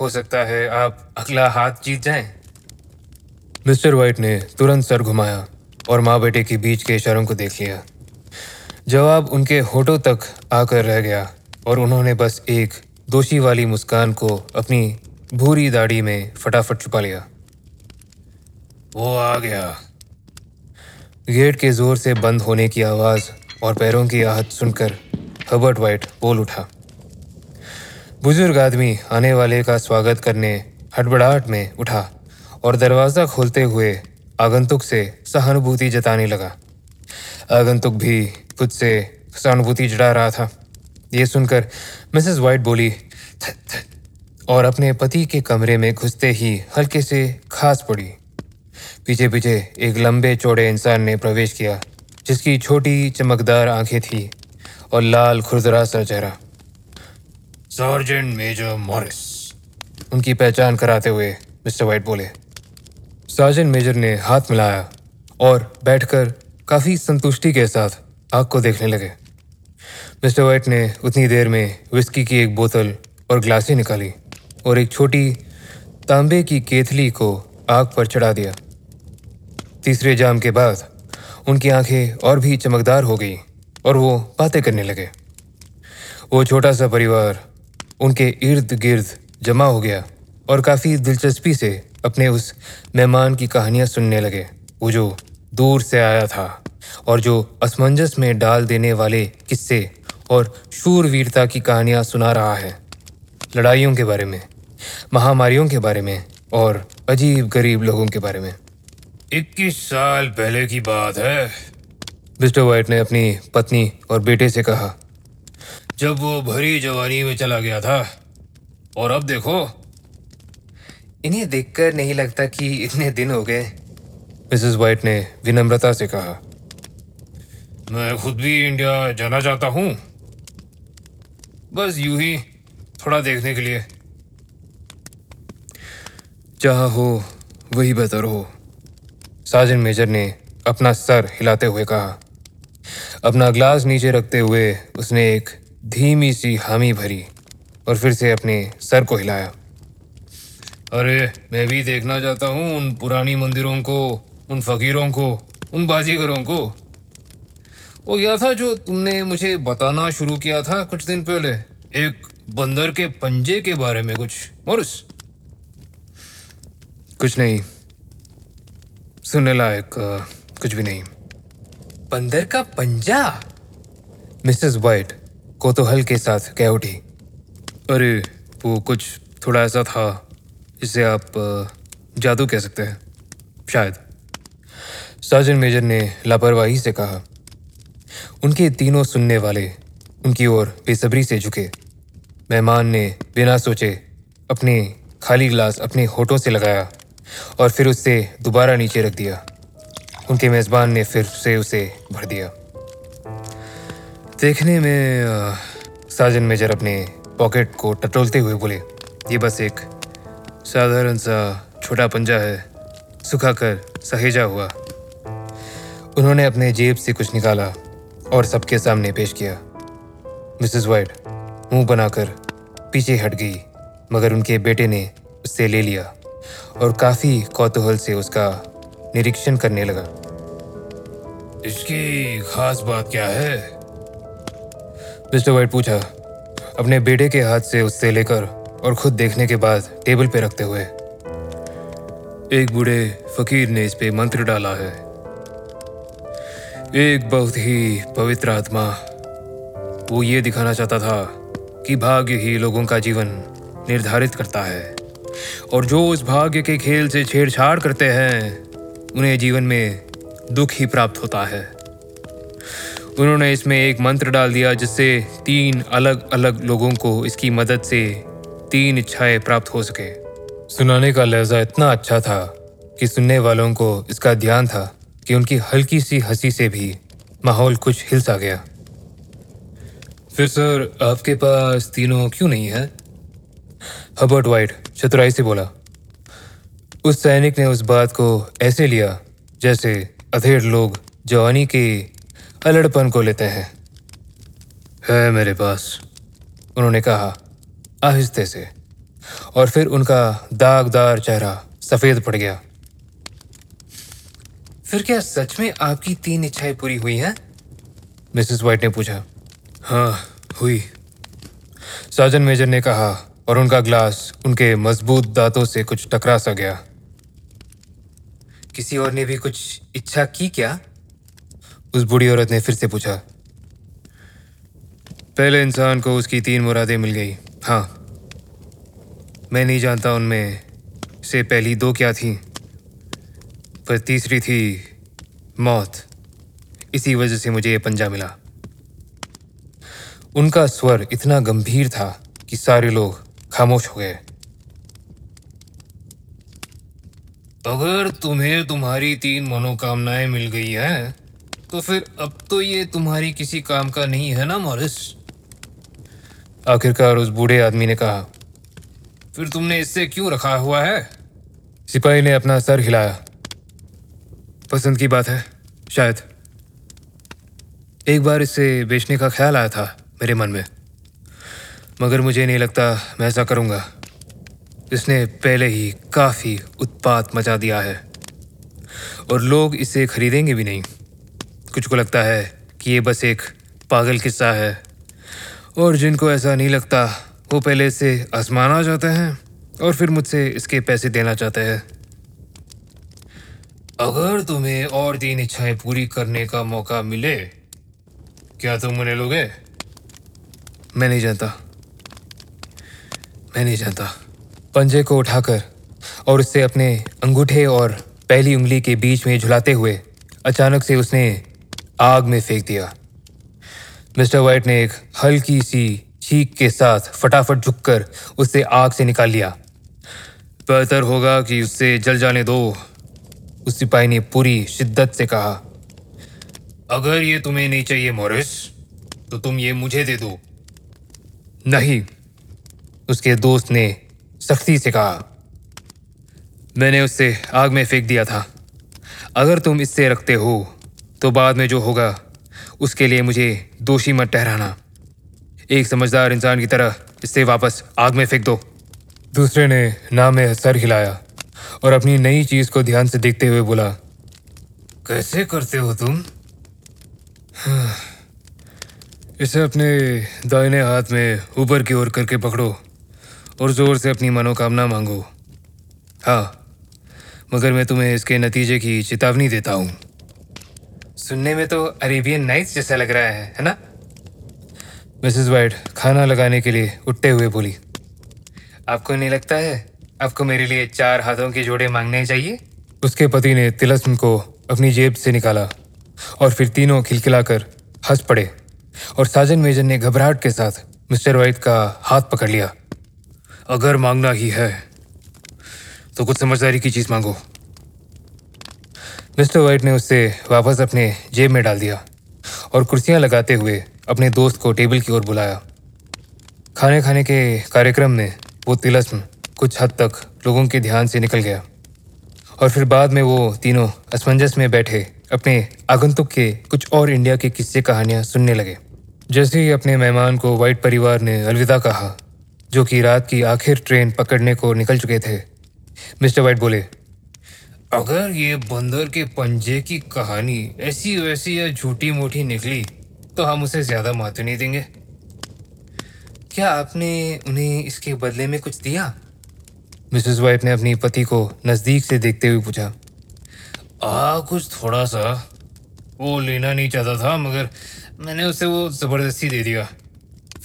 हो सकता है आप अगला हाथ जीत जाएँ। मिस्टर वाइट ने तुरंत सर घुमाया और माँ बेटे के बीच के इशारों को देख लिया। जवाब उनके होठों तक आकर रह गया और उन्होंने बस एक दोषी वाली मुस्कान को अपनी भूरी दाढ़ी में फटाफट छुपा लिया। वो आ गया। गेट के ज़ोर से बंद होने की आवाज़ और पैरों की आहट सुनकर हबर्ट वाइट बोल उठा। बुज़ुर्ग आदमी आने वाले का स्वागत करने हड़बड़ाहट में उठा और दरवाज़ा खोलते हुए आगंतुक से सहानुभूति जताने लगा। आगंतुक भी खुद से सहानुभूति जता रहा था। ये सुनकर मिसेस वाइट बोली "थ, थ", और अपने पति के कमरे में घुसते ही हल्के से खास पड़ी। पीछे पीछे एक लंबे चौड़े इंसान ने प्रवेश किया जिसकी छोटी चमकदार आँखें थी और लाल खुरदरा सा चेहरा। सार्जेंट मेजर मॉरिस उनकी पहचान कराते हुए मिस्टर वाइट बोले। सार्जेंट मेजर ने हाथ मिलाया और बैठकर काफ़ी संतुष्टि के साथ आग को देखने लगे। मिस्टर वाइट ने उतनी देर में विस्की की एक बोतल और ग्लासी निकाली और एक छोटी तांबे की केतली को आग पर चढ़ा दिया। तीसरे जाम के बाद उनकी आँखें और भी चमकदार हो गई और वो बातें करने लगे। वो छोटा सा परिवार उनके इर्द गिर्द जमा हो गया और काफ़ी दिलचस्पी से अपने उस मेहमान की कहानियाँ सुनने लगे, वो जो दूर से आया था। और जो असमंजस में डाल देने वाले किस्से और शूरवीरता की कहानियाँ सुना रहा है। लड़ाइयों के बारे में महामारियों के बारे में और अजीब गरीब लोगों के बारे में। इक्कीस साल पहले की बात है। मिस्टर वाइट ने अपनी पत्नी और बेटे से कहा जब वो भरी जवानी में चला गया था। और अब देखो। इन्हें देखकर नहीं लगता कि इतने दिन हो गए। मिसेस वाइट ने विनम्रता से कहा मैं खुद भी इंडिया जाना चाहता हूँ। बस यूँ ही थोड़ा देखने के लिए। चाह हो, वही बेहतर हो। साजन मेजर ने अपना सर हिलाते हुए कहा। अपना ग्लास नीचे रखते हुए उसने एक धीमी सी हामी भरी और फिर से अपने सर को हिलाया। अरे, मैं भी देखना चाहता हूँ उन पुरानी मंदिरों को, उन फकीरों को, उन बाजीगरों को। वो क्या था जो तुमने मुझे बताना शुरू किया था कुछ दिन पहले। एक बंदर के पंजे के बारे में कुछ। मोरिस। कुछ नहीं। सुनने लायक कुछ भी नहीं। बंदर का पंजा? मिसेस वाइट कोतूहल के साथ कह उठी अरे, वो कुछ थोड़ा ऐसा था, जिसे आप जादू कह सकते हैं। शायद। सर्जन मेजर ने लापरवाही से कहा। उनके तीनों सुनने वाले उनकी ओर बेसब्री से झुके। मेहमान ने बिना सोचे अपने खाली गिलास अपने होठों से लगाया और फिर उससे दोबारा नीचे रख दिया। उनके मेज़बान ने फिर से उसे भर दिया। देखने में साजन मेजर अपने पॉकेट को टटोलते हुए बोले, ये बस एक साधारण सा छोटा पंजा है, सुखाकर सहेजा हुआ। उन्होंने अपने जेब से कुछ निकाला और सबके सामने पेश किया। मिसेस वाइट मुँह बनाकर पीछे हट गई मगर उनके बेटे ने उससे ले लिया और काफ़ी कौतूहल से उसका निरीक्षण करने लगा। इसकी खास बात क्या है? मिस्टर वाइट पूछा अपने बेटे के हाथ से उससे लेकर और खुद देखने के बाद टेबल पे रखते हुए। एक बूढ़े फकीर ने इस पे मंत्र डाला है। एक बहुत ही पवित्र आत्मा। वो ये दिखाना चाहता था कि भाग्य ही लोगों का जीवन निर्धारित करता है। और जो उस भाग्य के खेल से छेड़छाड़ करते हैं, उन्हें जीवन में दुख ही प्राप्त होता है। उन्होंने इसमें एक मंत्र डाल दिया जिससे तीन अलग अलग लोगों को इसकी मदद से तीन इच्छाएँ प्राप्त हो सके। सुनाने का लहजा इतना अच्छा था कि सुनने वालों को इसका ध्यान था। कि उनकी हल्की सी हँसी से भी माहौल कुछ हिल सा गया। फिर सर, आपके पास तीनों क्यों नहीं है? हबर्ट वाइट चतुराई से बोला, उस सैनिक ने उस बात को ऐसे लिया जैसे अधेड़ लोग जवानी के अलड़पन को लेते हैं। है मेरे पास, उन्होंने कहा आहिस्ते से, और फिर उनका दागदार चेहरा सफ़ेद पड़ गया। फिर क्या सच में आपकी तीन इच्छाएँ पूरी हुई हैं? मिसेस वाइट ने पूछा। हाँ हुई। साजन मेजर ने कहा, और उनका ग्लास उनके मज़बूत दांतों से कुछ टकरा सा गया। किसी और ने भी कुछ इच्छा की क्या? उस बूढ़ी औरत ने फिर से पूछा। पहले इंसान को उसकी तीन मुरादें मिल गई। हाँ। मैं नहीं जानता उनमें से पहली दो क्या थी। पर तीसरी थी मौत। इसी वजह से मुझे ये पंजा मिला। उनका स्वर इतना गंभीर था कि सारे लोग खामोश हो गए। अगर तुम्हें तुम्हारी तीन मनोकामनाएँ मिल गई हैं तो फिर अब तो ये तुम्हारी किसी काम का नहीं है ना, मॉरिस? आखिरकार उस बूढ़े आदमी ने कहा, फिर तुमने इससे क्यों रखा हुआ है? सिपाही ने अपना सर हिलाया। पसंद की बात है, शायद। एक बार इसे बेचने का ख्याल आया था मेरे मन में। मगर मुझे नहीं लगता मैं ऐसा करूँगा। इसने पहले ही काफ़ी उत्पात मचा दिया है। और लोग इसे खरीदेंगे भी नहीं। कुछ को लगता है कि ये बस एक पागल किस्सा है। और जिनको ऐसा नहीं लगता, वो पहले से आजमाना चाहते हैं और फिर मुझसे इसके पैसे देना चाहते हैं। अगर तुम्हें और तीन इच्छाएँ पूरी करने का मौका मिले, क्या तुम उन्हें लोगे? मैं नहीं जानता। मैं नहीं जानता। पंजे को उठाकर और उससे अपने अंगूठे और पहली उंगली के बीच में झुलाते हुए अचानक से उसने आग में फेंक दिया। मिस्टर वाइट ने एक हल्की सी चीख के साथ फटाफट झुककर उससे आग से निकाल लिया। बेहतर होगा कि उससे जल जाने दो। उस सिपाही ने पूरी शिद्दत से कहा, अगर ये तुम्हें नहीं चाहिए मॉरिस तो तुम ये मुझे दे दो। नहीं, उसके दोस्त ने सख्ती से कहा, मैंने उससे आग में फेंक दिया था। अगर तुम इससे रखते हो तो बाद में जो होगा, उसके लिए मुझे दोषी मत ठहराना। एक समझदार इंसान की तरह इससे वापस आग में फेंक दो। दूसरे ने नाम में सर हिलाया। और अपनी नई चीज़ को ध्यान से देखते हुए बोला, कैसे करते हो तुम? इसे अपने दाहिने हाथ में ऊपर की ओर करके पकड़ो और ज़ोर से अपनी मनोकामना मांगो। हाँ मगर मैं तुम्हें इसके नतीजे की चेतावनी देता हूँ। सुनने में तो अरेबियन नाइट्स जैसा लग रहा है है ना? मिसेस वाइट खाना लगाने के लिए उठते हुए बोली, आपको नहीं लगता है आपको मेरे लिए चार हाथों के जोड़े मांगने चाहिए? उसके पति ने तिलस्म को अपनी जेब से निकाला और फिर तीनों खिलखिलाकर हंस पड़े और साजन मेजन ने घबराहट के साथ मिस्टर वाइट का हाथ पकड़ लिया। अगर मांगना ही है तो कुछ समझदारी की चीज़ मांगो। मिस्टर वाइट ने उससे वापस अपने जेब में डाल दिया और कुर्सियाँ लगाते हुए अपने दोस्त को टेबल की ओर बुलाया। खाने खाने के कार्यक्रम में वो तिलस्म कुछ हद तक लोगों के ध्यान से निकल गया। और फिर बाद में वो तीनों असमंजस में बैठे अपने आगंतुक के कुछ और इंडिया के किस्से कहानियाँ सुनने लगे। जैसे ही अपने मेहमान को वाइट परिवार ने अलविदा कहा, जो कि रात की आखिर ट्रेन पकड़ने को निकल चुके थे, मिस्टर वाइट बोले, अगर ये बंदर के पंजे की कहानी ऐसी वैसी या झूठी मोटी निकली तो हम उसे ज़्यादा महत्व नहीं देंगे। क्या आपने उन्हें इसके बदले में कुछ दिया? मिसेस वाइट ने अपनी पति को नज़दीक से देखते हुए पूछा, आ, कुछ थोड़ा सा वो लेना नहीं चाहता था, मगर मैंने उसे वो ज़बरदस्ती दे दिया।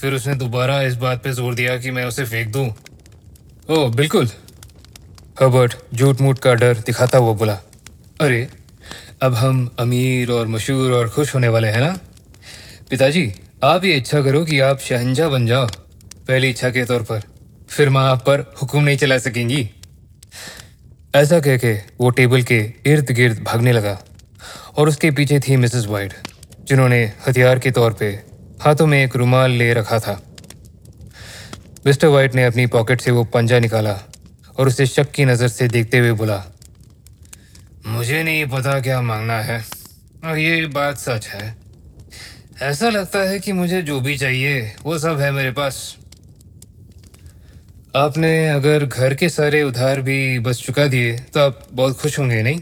फिर उसने दोबारा इस बात पे ज़ोर दिया कि मैं उसे फेंक दूँ। ओह बिल्कुल। हर्बर्ट झूठ मूठ का डर दिखाता हुआ बोला, अरे, अब हम अमीर और मशहूर और खुश होने वाले हैं ना? पिताजी, आप ये इच्छा करो कि आप शहंजा बन जाओ, पहली इच्छा के तौर पर। फिर माँ आप पर हुक्म नहीं चला सकेंगी। ऐसा कह के वो टेबल के इर्द गिर्द भागने लगा और उसके पीछे थी मिसेस वाइट जिन्होंने हथियार के तौर पे हाथों में एक रुमाल ले रखा था। मिस्टर वाइट ने अपनी पॉकेट से वो पंजा निकाला और उसे शक की नज़र से देखते हुए बोला, मुझे नहीं पता क्या मांगना है। और ये बात सच है। ऐसा लगता है कि मुझे जो भी चाहिए, वो सब है मेरे पास। आपने अगर घर के सारे उधार भी बस चुका दिए तो आप बहुत खुश होंगे, नहीं?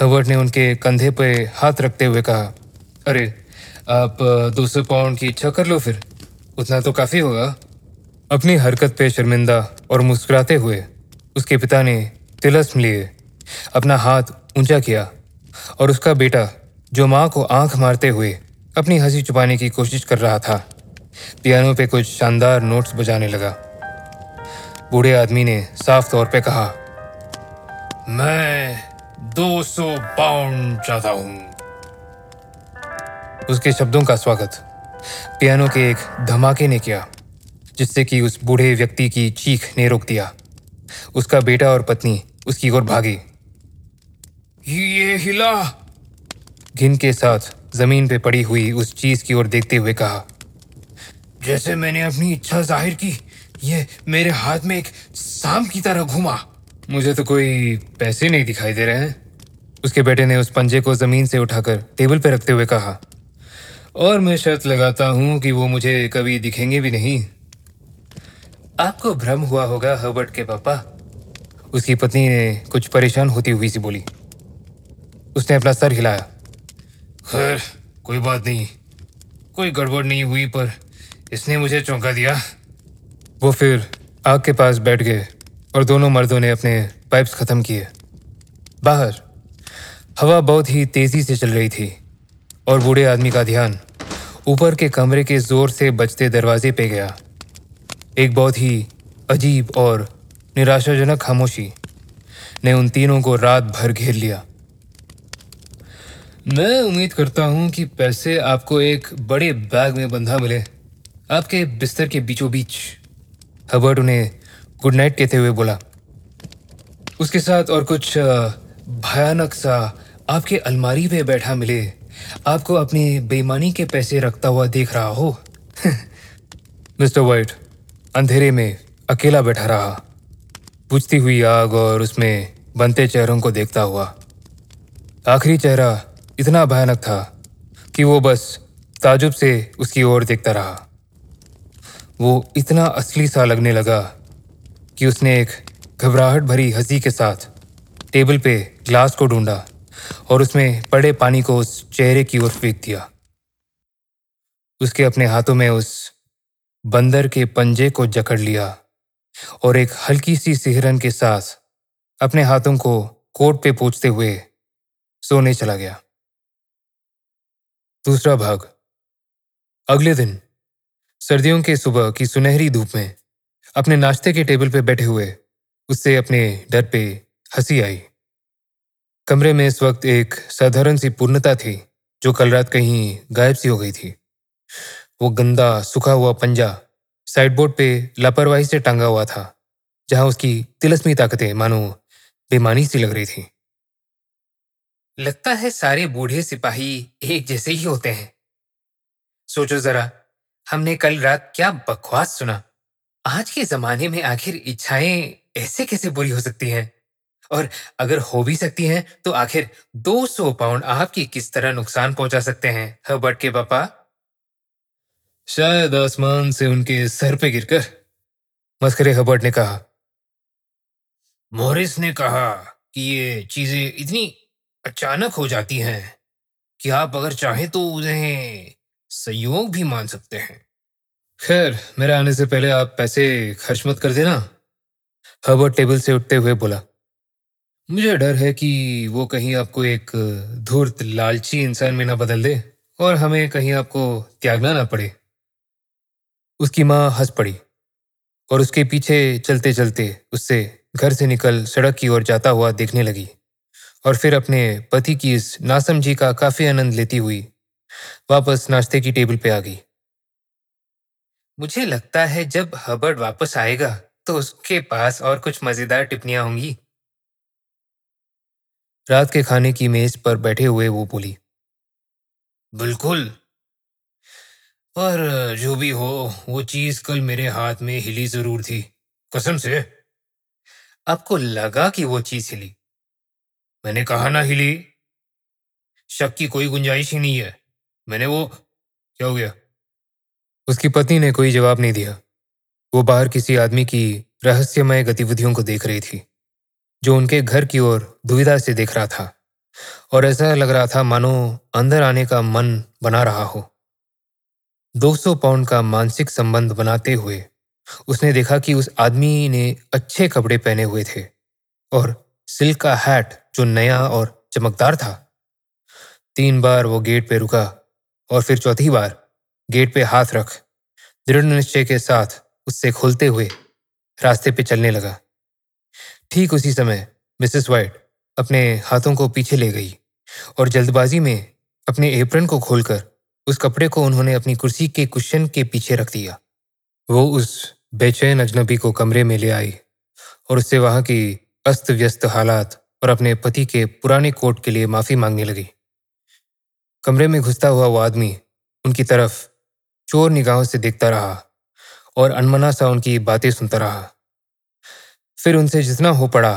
हवर्ड ने उनके कंधे पर हाथ रखते हुए कहा, अरे, आप दो सौ पाउंड की इच्छा कर लो फिर। उतना तो काफ़ी होगा। अपनी हरकत पे शर्मिंदा और मुस्कुराते हुए उसके पिता ने तिलस्म लिए, अपना हाथ ऊँचा किया और उसका बेटा, जो माँ को आँख मारते हुए अपनी हँसी छुपाने की कोशिश कर रहा था, पियानो पे कुछ शानदार नोट्स बजाने लगा। बूढ़े आदमी ने साफ़ तौर पे कहा, मैं 200 पाउंड चाहता हूँ। उसके शब्दों का स्वागत पियानो के एक धमाके ने किया, जिससे कि उस बूढ़े व्यक्ति की चीख ने रोक दिया। उसका बेटा और पत्नी उसकी ओर भागी। ये हिला! घिन के साथ ज़मीन पे पड़ी हुई उस चीज़ की ओर देखते हुए कहा, जैसे मैंने अपनी इच्छा ज़ाहिर की ये मेरे हाथ में एक सांप की तरह घुमा। मुझे तो कोई पैसे नहीं दिखाई दे रहे हैं। उसके बेटे ने उस पंजे को ज़मीन से उठाकर टेबल पर रखते हुए कहा, और मैं शर्त लगाता हूँ कि वो मुझे कभी दिखेंगे भी नहीं। आपको भ्रम हुआ होगा हर्बर्ट के पापा? उसकी पत्नी ने कुछ परेशान होती हुई सी बोली। उसने अपना सर हिलाया। खैर, कोई बात नहीं। कोई गड़बड़ नहीं हुई, पर इसने मुझे चौंका दिया। वो फिर आग के पास बैठ गए और दोनों मर्दों ने अपने पाइप्स खत्म किए। बाहर, हवा बहुत ही तेज़ी से चल रही थी और बूढ़े आदमी का ध्यान ऊपर के कमरे के ज़ोर से बजते दरवाजे पे गया। एक बहुत ही अजीब और निराशाजनक खामोशी ने उन तीनों को रात भर घेर लिया। मैं उम्मीद करता हूँ कि पैसे आपको एक बड़े बैग में बंधा मिले। आपके बिस्तर के बीचों बीच हबर्ट उन्हें गुड नाइट कहते हुए बोला। उसके साथ और कुछ भयानक सा आपके अलमारी पे बैठा मिले। आपको अपनी बेईमानी के पैसे रखता हुआ देख रहा हो। मिस्टर वाइट, अंधेरे में अकेला बैठा रहा। बुझती हुई आग और उसमें बनते चेहरों को देखता हुआ। आखिरी चेहरा इतना भयानक था कि वो बस ताजुब से उसकी ओर देखता रहा। वो इतना असली सा लगने लगा कि उसने एक घबराहट भरी हँसी के साथ टेबल पे ग्लास को ढूंढा और उसमें पड़े पानी को उस चेहरे की ओर फेंक दिया। उसके अपने हाथों में उस बंदर के पंजे को जकड़ लिया और एक हल्की सी सिहरन के साथ अपने हाथों को कोट पे पूछते हुए सोने चला गया। दूसरा भाग। अगले दिन सर्दियों के सुबह की सुनहरी धूप में अपने नाश्ते के टेबल पे बैठे हुए उससे अपने डर पे हँसी आई। कमरे में इस वक्त एक साधारण सी पूर्णता थी जो कल रात कहीं गायब सी हो गई थी। वो गंदा, सूखा हुआ पंजा साइडबोर्ड पे लापरवाही से टांगा हुआ था, जहाँ उसकी तिलस्मी ताकतें मानो बेमानी सी लग रही थी। लगता है सारे बूढ़े सिपाही एक जैसे ही होते हैं। सोचो जरा हमने कल रात क्या बकवास सुना। आज के जमाने में आखिर इच्छाएँ ऐसे कैसे बुरी हो सकती हैं? और अगर हो भी सकती हैं तो आखिर 200 पाउंड आपकी किस तरह नुकसान पहुँचा सकते हैं, हर्बर्ट के पापा? शायद आसमान से उनके सर पे गिरकर मस्करे हबर्ट ने कहा। मोरिस ने कहा कि ये चीज़ें इतनी अचानक हो जाती हैं कि आप अगर चाहें तो उन्हें संयोग भी मान सकते हैं। खैर, मेरे आने से पहले आप पैसे खर्च मत कर देना। हबर्ट टेबल से उठते हुए बोला, मुझे डर है कि वो कहीं आपको एक धूर्त, लालची इंसान में ना बदल दे और हमें कहीं आपको त्यागना ना पड़े। उसकी माँ हंस पड़ी और उसके पीछे चलते चलते उससे घर से निकल सड़क की ओर जाता हुआ देखने लगी और फिर अपने पति की इस नासमझी का काफ़ी आनंद लेती हुई वापस नाश्ते की टेबल पे आ गई। मुझे लगता है जब हबर्ड वापस आएगा तो उसके पास और कुछ मज़ेदार टिप्पणियाँ होंगी। रात के खाने की मेज पर बैठे हुए वो बोली, बिल्कुल। पर जो भी हो, वो चीज़ कल मेरे हाथ में हिली ज़रूर थी। कसम से। आपको लगा कि वो चीज़ हिली? मैंने कहा ना हिली। शक की कोई गुंजाइश ही नहीं है। मैंने वो, क्या हो गया? उसकी पत्नी ने कोई जवाब नहीं दिया। वो बाहर किसी आदमी की रहस्यमय गतिविधियों को देख रही थी, जो उनके घर की ओर दुविधा से देख रहा था। और ऐसा लग रहा था मानो अंदर आने का मन बना रहा हो। 200 पाउंड का मानसिक संबंध बनाते हुए उसने देखा कि उस आदमी ने अच्छे कपड़े पहने हुए थे और सिल्क का हैट जो नया और चमकदार था। तीन बार वो गेट पे रुका और फिर चौथी बार, गेट पे हाथ रख। दृढ़ निश्चय के साथ उससे खोलते हुए रास्ते पे चलने लगा। ठीक उसी समय मिसेस वाइट अपने हाथों को पीछे ले गई और जल्दबाजी में अपने एप्रन को खोलकर उस कपड़े को उन्होंने अपनी कुर्सी के कुशन के पीछे रख दिया। वो उस बेचैन अजनबी को कमरे में ले आई और उससे वहाँ की अस्त व्यस्त हालात और अपने पति के पुराने कोट के लिए माफ़ी मांगने लगी। कमरे में घुसता हुआ वो आदमी उनकी तरफ़ चोर निगाहों से देखता रहा और अनमना सा उनकी बातें सुनता रहा। फिर उनसे जितना हो पड़ा,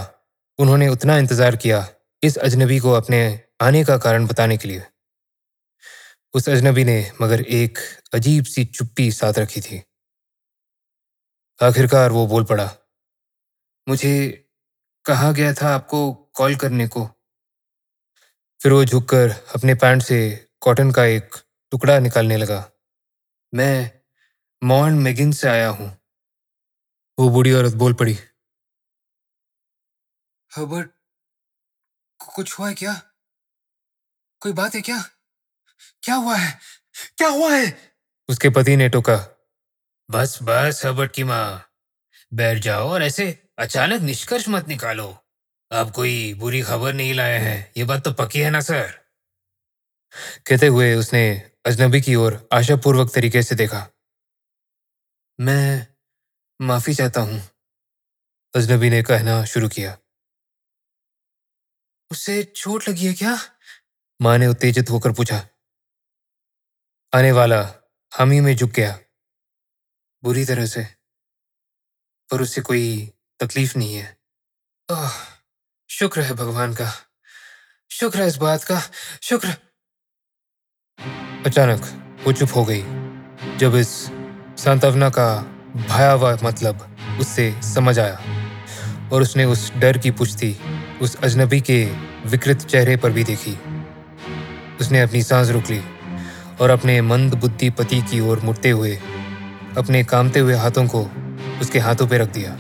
उन्होंने उतना इंतज़ार किया इस अजनबी को अपने आने का कारण बताने के लिए। उस अजनबी ने मगर एक अजीब सी चुप्पी साथ रखी थी। आखिरकार वो बोल पड़ा, मुझे कहा गया था आपको कॉल करने को। फिर वो झुककर अपने पैंट से कॉटन का एक टुकड़ा निकालने लगा। मैं मॉन मेगिन से आया हूँ। वो बूढ़ी औरत बोल पड़ी। हर्बर्ट कुछ हुआ है क्या? कोई बात है क्या? क्या हुआ है? क्या हुआ है? उसके पति ने टोका बस बस हबर्ट की माँ बैठ जाओ और ऐसे अचानक निष्कर्ष मत निकालो। आप कोई बुरी खबर नहीं लाए हैं। ये बात तो पक्की है ना, सर? कहते हुए उसने अजनबी की ओर आशापूर्वक तरीके से देखा। मैं माफ़ी चाहता हूँ, अजनबी ने कहना शुरू किया। उससे चोट लगी है क्या? माँ ने उत्तेजित होकर पूछा। आने वाला हम ही में झुक गया, बुरी तरह से, पर उससे कोई तकलीफ़ नहीं है। ओह शुक्र है भगवान का। शुक्र है इस बात का। शुक्र। अचानक वो चुप हो गई, जब इस सांत्वना का भयावह मतलब उससे समझ आया और उसने उस डर की पुष्टि उस अजनबी के विकृत चेहरे पर भी देखी। उसने अपनी सांस रोक ली और अपने मंद बुद्धि पति की ओर मुड़ते हुए अपने कामते हुए हाथों को उसके हाथों पर रख दिया।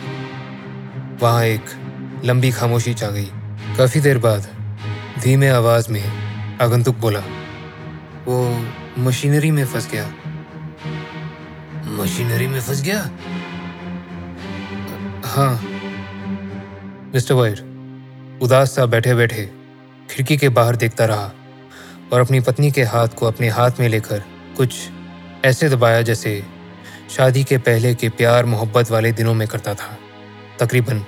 वहाँ एक लंबी खामोशी छा गई काफ़ी देर बाद धीमे आवाज़ में आगंतुक बोला, वो मशीनरी में फंस गया। मशीनरी में फंस गया? हाँ। मिस्टर वाइट उदास सा बैठे बैठे खिड़की के बाहर देखता रहा और अपनी पत्नी के हाथ को अपने हाथ में लेकर कुछ ऐसे दबाया जैसे शादी के पहले के प्यार मोहब्बत वाले दिनों में करता था। तकरीबन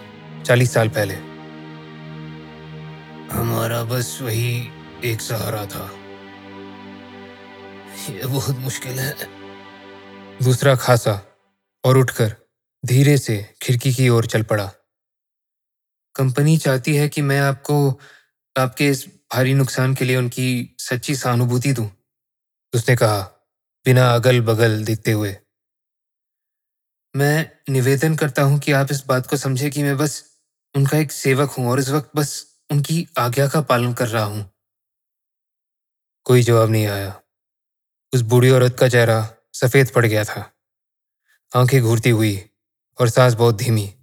चालीस साल पहले। हमारा बस वही एक सहारा था। ये बहुत मुश्किल है। दूसरा खासा और उठकर धीरे से खिड़की की ओर चल पड़ा। कंपनी चाहती है कि मैं आपको आपके इस भारी नुकसान के लिए उनकी सच्ची सहानुभूति दूँ। उसने कहा बिना अगल बगल देखते हुए। मैं निवेदन करता हूँ कि आप इस बात को समझे कि मैं बस उनका एक सेवक हूँ और इस वक्त बस उनकी आज्ञा का पालन कर रहा हूँ। कोई जवाब नहीं आया। उस बूढ़ी औरत का चेहरा सफ़ेद पड़ गया था। आँखें घूरती हुई और सांस बहुत धीमी।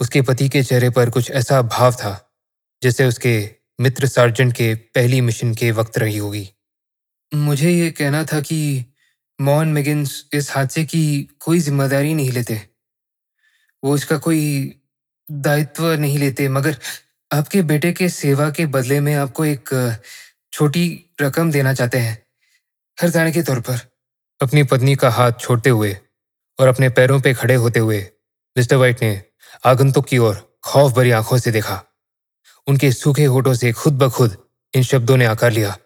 उसके पति के चेहरे पर कुछ ऐसा भाव था, जैसे उसके मित्र सार्जेंट के पहली मिशन के वक्त रही होगी। मुझे ये कहना था कि मोहन मेगिन्स इस हादसे की कोई ज़िम्मेदारी नहीं लेते। वो इसका कोई दायित्व नहीं लेते, मगर आपके बेटे के सेवा के बदले में आपको एक छोटी रकम देना चाहते हैं हरदाने के तौर पर। अपनी पत्नी का हाथ छोड़ते हुए और अपने पैरों पे खड़े होते हुए, मिस्टर वाइट ने आगंतुक की ओर खौफ भरी आँखों से देखा। उनके सूखे होठों से खुद ब खुद इन शब्दों ने आकार लिया।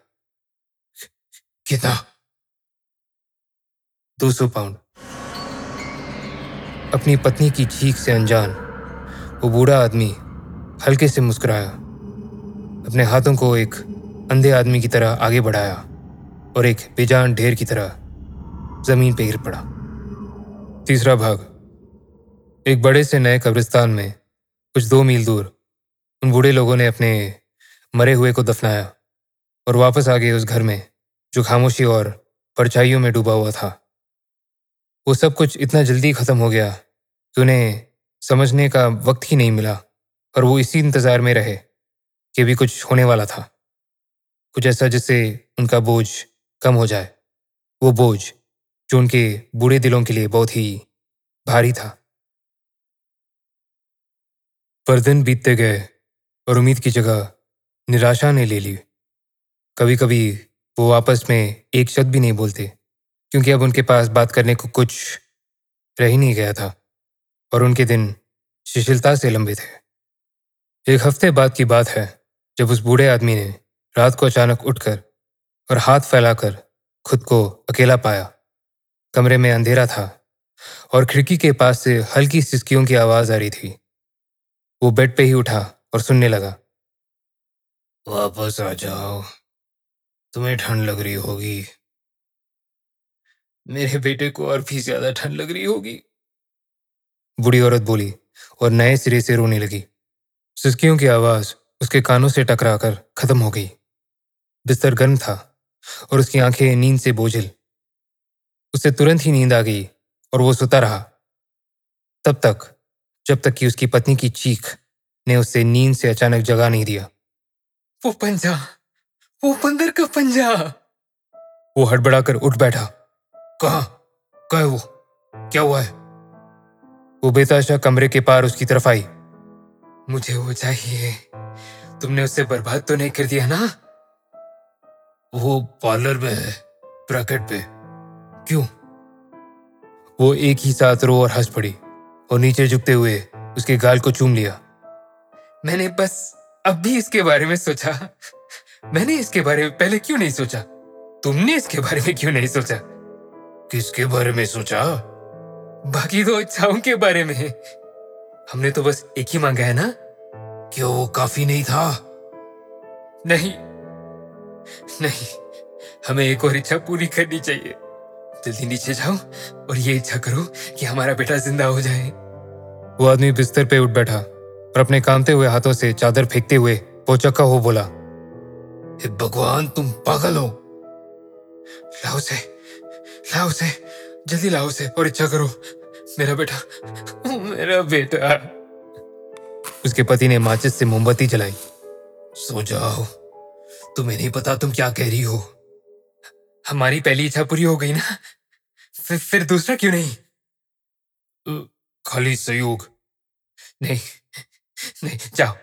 कितना? दो सौ पाउंड। अपनी पत्नी की चीख से अनजान वो बूढ़ा आदमी हल्के से मुस्कुराया, अपने हाथों को एक अंधे आदमी की तरह आगे बढ़ाया और एक बेजान ढेर की तरह ज़मीन पर गिर पड़ा। तीसरा भाग। एक बड़े से नए कब्रिस्तान में कुछ दो मील दूर उन बूढ़े लोगों ने अपने मरे हुए को दफनाया और वापस आ गए उस घर में जो खामोशी और परछाइयों में डूबा हुआ था। वो सब कुछ इतना जल्दी खत्म हो गया कि उन्हें समझने का वक्त ही नहीं मिला और वो इसी इंतज़ार में रहे कि भी कुछ होने वाला था। कुछ ऐसा जिससे उनका बोझ कम हो जाए। वो बोझ जो उनके बूढ़े दिलों के लिए बहुत ही भारी था। पर दिन बीतते गए और उम्मीद की जगह निराशा ने ले ली। कभी कभी वो आपस में एक शब्द भी नहीं बोलते, क्योंकि अब उनके पास बात करने को कुछ रह ही नहीं गया था। और उनके दिन शिथिलता से लंबे थे एक हफ़्ते बाद की बात है, जब उस बूढ़े आदमी ने रात को अचानक उठकर और हाथ फैलाकर खुद को अकेला पाया। कमरे में अंधेरा था और खिड़की के पास से हल्की सिसकियों की आवाज़ आ रही थी। वो बेड पे ही उठा और सुनने लगा। वापस आ जाओ। तुम्हें ठंड लग रही होगी। मेरे बेटे को और भी ज़्यादा ठंड लग रही होगी। बूढ़ी औरत बोली, और नए सिरे से रोने लगी। सिसकियों की आवाज़ उसके कानों से टकराकर खत्म हो गई। बिस्तर गर्म था, और उसकी आँखें नींद से बोझिल। उसे तुरंत ही नींद आ गई, और वो सुता रहा। तब तक, जब तक कि उसकी पत्नी की चीख ने उसे नींद से अचानक जगा नहीं दिया। वो पंजा, वो बंदर का पंजा। वो हड़बड़ाकर उठ बैठा। कहा? कहा वो? क्या हुआ है? वो बेताशा कमरे के पार उसकी तरफ़ आई। मुझे वो चाहिए। तुमने उसे बर्बाद तो नहीं कर दिया ना? वो पार्लर में है, ब्रैकेट पे। क्यों? वो एक ही साथ रो और हंस पड़ी और नीचे झुकते हुए उसके गाल को चूम लिया। मैंने बस अब भी इसके बारे में सोचा। मैंने इसके बारे में पहले क्यों नहीं सोचा? तुमने इसके बारे में क्यों नहीं सोचा? किसके बारे में सोचा? बाकी दो इच्छाओं के बारे में। हमने तो बस एक ही मांगा है ना? क्या वो काफ़ी नहीं था। नहीं। नहीं। हमें एक और इच्छा पूरी करनी चाहिए। जल्दी नीचे जाओ और ये इच्छा करो कि हमारा बेटा ज़िंदा हो जाए। वो आदमी बिस्तर पे उठ बैठा और अपने कामते हुए हाथों से चादर फेंकते हुए पोचक्का हो बोला हे भगवान तुम पागल हो। लाओ से लाओ से जल्दी लाओ से और इच्छा करो। मेरा बेटा मेरा बेटा। उसके पति ने माचिस से मोमबत्ती जलाई। सो जाओ। तुम्हें नहीं पता तुम क्या कह रही हो। हमारी पहली इच्छा पूरी हो गई ना? फिर फिर दूसरा क्यों नहीं? खाली सहयोग। नहीं नहीं, जाओ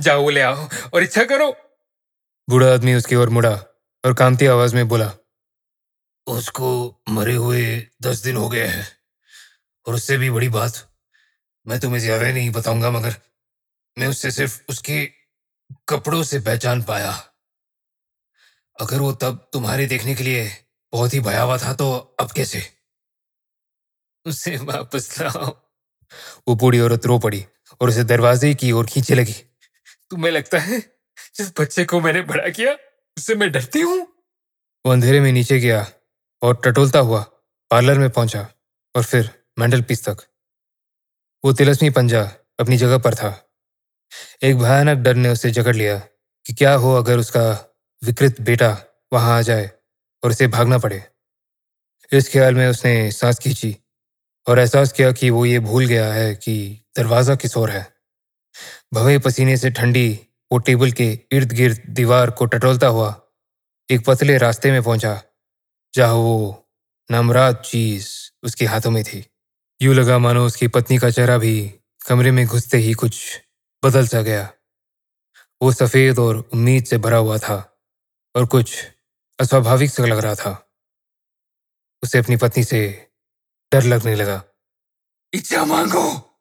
जाओ, ले आओ और इच्छा करो। बूढ़ा आदमी उसकी ओर मुड़ा और कामती आवाज़ में बोला उसको मरे हुए दस दिन हो गए हैं। और उससे भी बड़ी बात, मैं तुम्हें ज़्यादा नहीं बताऊँगा, मगर मैं उससे सिर्फ़ उसके कपड़ों से पहचान पाया। अगर वो तब तुम्हारे देखने के लिए बहुत ही भयावह था तो अब कैसे? उसे वापस लाओ। वो बूढ़ी औरत रो पड़ी और उसे दरवाजे की ओर खींचे लगी। तुम्हें लगता है जिस बच्चे को मैंने बड़ा किया, उससे मैं डरती हूँ? वो अंधेरे में नीचे गया और टटोलता हुआ पार्लर में पहुँचा और फिर मंडल पीस तक। वो तिलस्मी पंजा अपनी जगह पर था। एक भयानक डर ने उसे जकड़ लिया कि क्या हो अगर उसका विकृत बेटा वहाँ आ जाए और उसे भागना पड़े। इस ख्याल में उसने सांस खींची और एहसास किया कि वो ये भूल गया है कि दरवाज़ा किस ओर है। भवे पसीने से ठंडी वो टेबल के इर्द गिर्द दीवार को टटोलता हुआ एक पतले रास्ते में पहुँचा जहाँ वो नामराद चीज़ उसके हाथों में थी। यूँ लगा मानो उसकी पत्नी का चेहरा भी कमरे में घुसते ही कुछ बदल सा गया। वो सफ़ेद और उम्मीद से भरा हुआ था और कुछ अस्वाभाविक सा लग रहा था। उसे अपनी पत्नी से डर लगने लगा। इच्छा मांगो।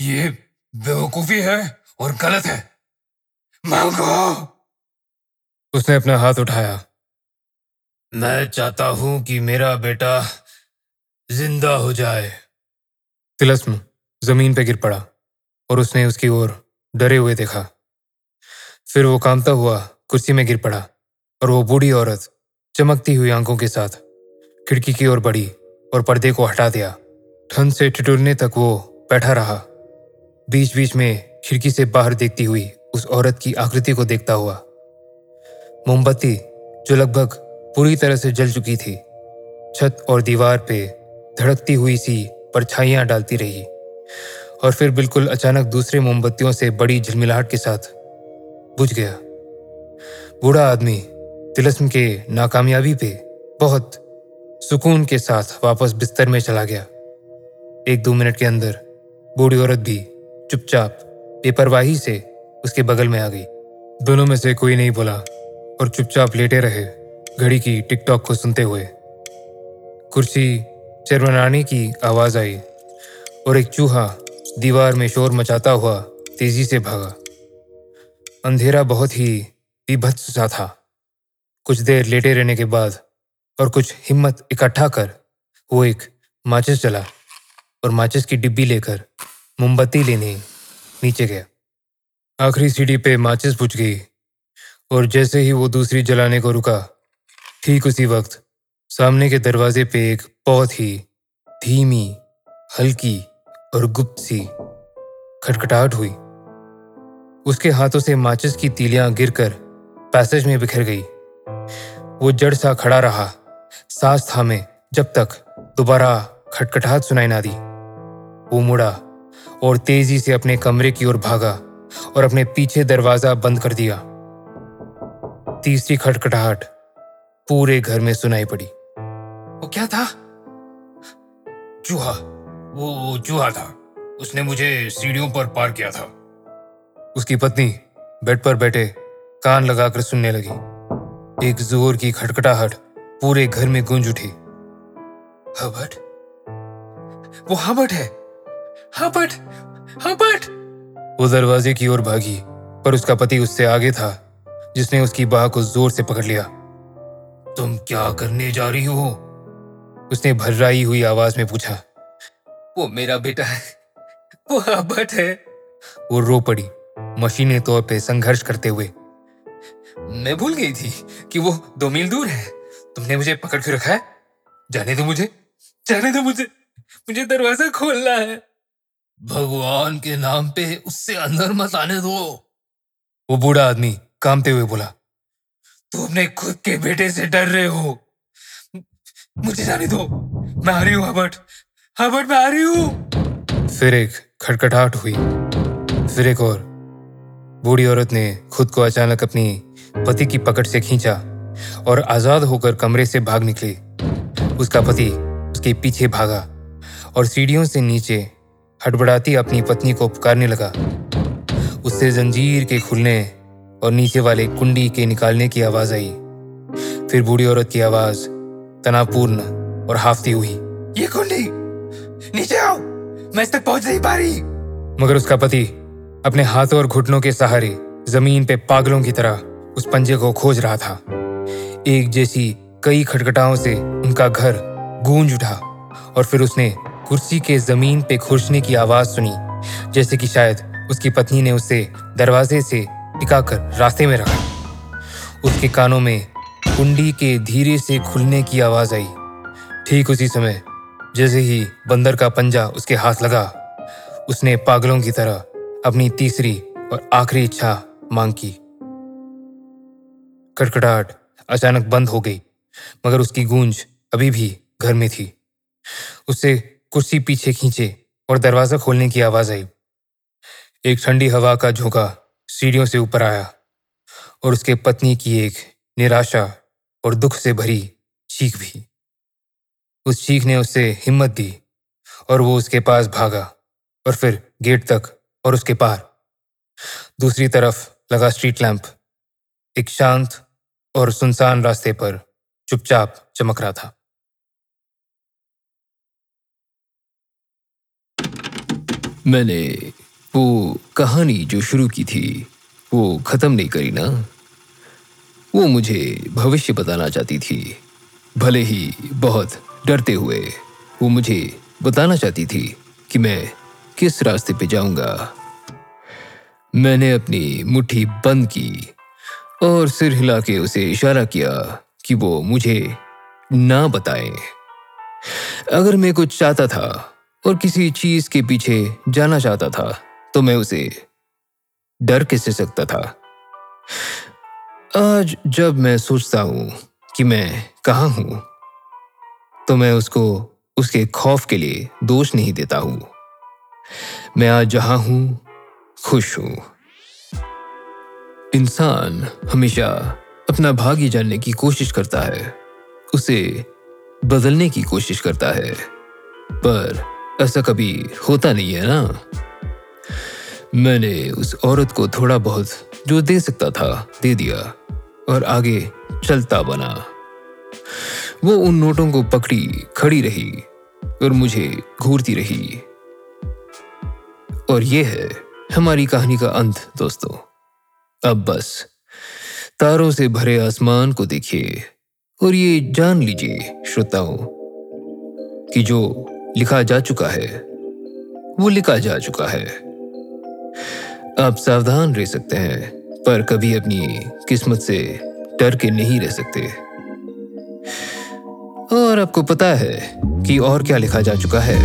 ये बेवकूफ़ी है और गलत है। मांगो। उसने अपना हाथ उठाया। मैं चाहता हूँ कि मेरा बेटा ज़िंदा हो जाए। तिलस्म ज़मीन पे गिर पड़ा और उसने उसकी ओर डरे हुए देखा। फिर वो कामता हुआ कुर्सी में गिर पड़ा और वो बूढ़ी औरत चमकती हुई आँखों के साथ खिड़की की ओर बढ़ी और पर्दे को हटा दिया। ठंड से ठिठुरने तक वो बैठा रहा। बीच बीच में खिड़की से बाहर देखती हुई उस औरत की आकृति को देखता हुआ। मोमबत्ती जो लगभग पूरी तरह से जल चुकी थी। छत और दीवार पे धड़कती हुई सी परछाइयाँ डालती रही और फिर बिल्कुल अचानक दूसरे मोमबत्तियों से बड़ी झिलमिलाहट के साथ बुझ गया। बूढ़ा आदमी तिलस्म के नाकामयाबी पे बहुत सुकून के साथ वापस बिस्तर में चला गया। एक दो मिनट के अंदर बूढ़ी औरत भी चुपचाप बेपरवाही से उसके बगल में आ गई। दोनों में से कोई नहीं बोला और चुपचाप लेटे रहे। घड़ी की टिकटॉक को सुनते हुए, कुर्सी चरमराने की आवाज़ आई और एक चूहा दीवार में शोर मचाता हुआ तेज़ी से भागा। अंधेरा बहुत ही विभत्स सा था। कुछ देर लेटे रहने के बाद और कुछ हिम्मत इकट्ठा कर वो एक माचिस चला और माचिस की डिब्बी लेकर मोमबत्ती लेने नीचे गया। आखिरी सीढ़ी पे माचिस बुझ गई और जैसे ही वो दूसरी जलाने को रुका ठीक उसी वक्त, सामने के दरवाजे पे एक बहुत ही धीमी, हल्की और गुप्त सी खटखटाहट हुई। उसके हाथों से माचिस की तीलियाँ गिरकर पैसेज में बिखर गई। वो जड़ सा खड़ा रहा, सांस थामे, जब तक दोबारा खटखटाहट सुनाई ना दी। वो मुड़ा और तेज़ी से अपने कमरे की ओर भागा और अपने पीछे दरवाज़ा बंद कर दिया। तीसरी खटखटाहट पूरे घर में सुनाई पड़ी। वो क्या था? चूहा। वो चूहा था। उसने मुझे सीढ़ियों पर पार किया था। उसकी पत्नी बेड पर बैठे कान लगाकर सुनने लगी। एक ज़ोर की खटखटाहट पूरे घर में गूंज उठी। हबर्ट वो हबर्ट है। हबर्ट हबर्ट वो दरवाजे की ओर भागी, पर उसका पति उससे आगे था, जिसने उसकी बाह को ज़ोर से पकड़ लिया। तुम क्या करने जा रही हो? उसने भर्राई हुई आवाज़ में पूछा, वो मेरा बेटा है, वो हबर्ट है। वो रो पड़ी, मशीनी तौर पे संघर्ष करते हुए। मैं भूल गई थी कि वो दो मील दूर है। तुमने मुझे पकड़ के रखा है? जाने दो मुझे, जाने दो मुझे मुझे दरवाज़ा खोलना है। भगवान के नाम पे उससे अंदर मत आने दो। वो बूढ़ा आदमी कामते हुए बोला तुम अपने खुद के बेटे से डर रहे हो। मुझे जाने दो। मैं आ रही हूँ, हबर्ट। हबर्ट, मैं आ रही हूँ। फिर एक खटखटाहट हुई। फिर एक और। बूढ़ी औरत ने खुद को अचानक अपनी पति की पकड़ से खींचा और आज़ाद होकर कमरे से भाग निकली। उसका पति उसके पीछे भागा और सीढ़ियों से नीचे हड़बड़ाती अपनी पत्नी को पुकारने लगा। उससे जंजीर के खुलने और नीचे वाले कुंडी के निकालने की आवाज़ आई। फिर बूढ़ी औरत की आवाज़ तनावपूर्ण और हाफती हुई। ये कुंडी नीचे आओ मैं इस तक पहुँच नहीं पा रही। मगर उसका पति अपने हाथों और घुटनों के सहारे ज़मीन पे पागलों की तरह उस पंजे को खोज रहा था। एक जैसी कई खटखटाओं से उनका घर गूंज उठा और फिर उसने कुर्सी के ज़मीन पे खुरशने की आवाज़ सुनी जैसे कि शायद उसकी पत्नी ने उसे दरवाजे से टिकाकर रास्ते में रखा। उसके कानों में कुंडी के धीरे से खुलने की आवाज़ आई। ठीक उसी समय, जैसे ही बंदर का पंजा उसके हाथ लगा, उसने पागलों की तरह अपनी तीसरी और आखिरी इच्छा मांग की। कड़कड़ाहट अचानक बंद हो गई, मगर उसकी गूंज अभी भी घर में थी। उससे कुर्सी पीछे खींचे और दरवाज़ा खोलने की आवाज़ आई। एक ठंडी हवा का झोंका सीढ़ियों से ऊपर आया और उसके पत्नी की एक निराशा और दुख से भरी चीख भी। उस चीख ने उससे हिम्मत दी और वो उसके पास भागा और फिर गेट तक और उसके पार। दूसरी तरफ़ लगा स्ट्रीट लैंप। एक शांत और सुनसान रास्ते पर चुपचाप चमक रहा था। मैंने वो कहानी जो शुरू की थी, वो खत्म नहीं करी ना? वो मुझे भविष्य बताना चाहती थी। भले ही बहुत डरते हुए वो मुझे बताना चाहती थी कि मैं किस रास्ते पे जाऊँगा। मैंने अपनी मुट्ठी बंद की और सिर हिला के उसे इशारा किया कि वो मुझे ना बताए। अगर मैं कुछ चाहता था और किसी चीज़ के पीछे जाना चाहता था तो मैं उसे डर कैसे सकता था? आज जब मैं सोचता हूँ कि मैं कहा हूँ तो मैं उसको, उसके खौफ के लिए दोष नहीं देता हूँ। मैं आज जहाँ हूँ, खुश हूँ। इंसान हमेशा अपना भाग्य जानने की कोशिश करता है। उसे बदलने की कोशिश करता है। पर ऐसा कभी होता नहीं है ना? मैंने उस औरत को थोड़ा बहुत जो दे सकता था, दे दिया और आगे चलता बना। वो उन नोटों को पकड़ी, खड़ी रही और मुझे घूरती रही। और ये है हमारी कहानी का अंत, दोस्तों। अब बस, तारों से भरे आसमान को देखिए और ये जान लीजिए, श्रोताओं, कि जो लिखा जा चुका है, वो लिखा जा चुका है। आप सावधान रह सकते हैं, पर कभी अपनी किस्मत से डर के नहीं रह सकते। और आपको पता है कि और क्या लिखा जा चुका है।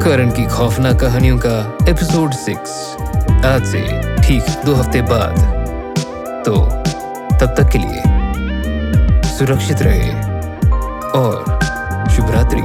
करण की खौफनाक कहानियों का एपिसोड सिक्स, आज से ठीक दो हफ़्ते बाद। तो तब तक के लिए सुरक्षित रहे और शुभ रात्रि।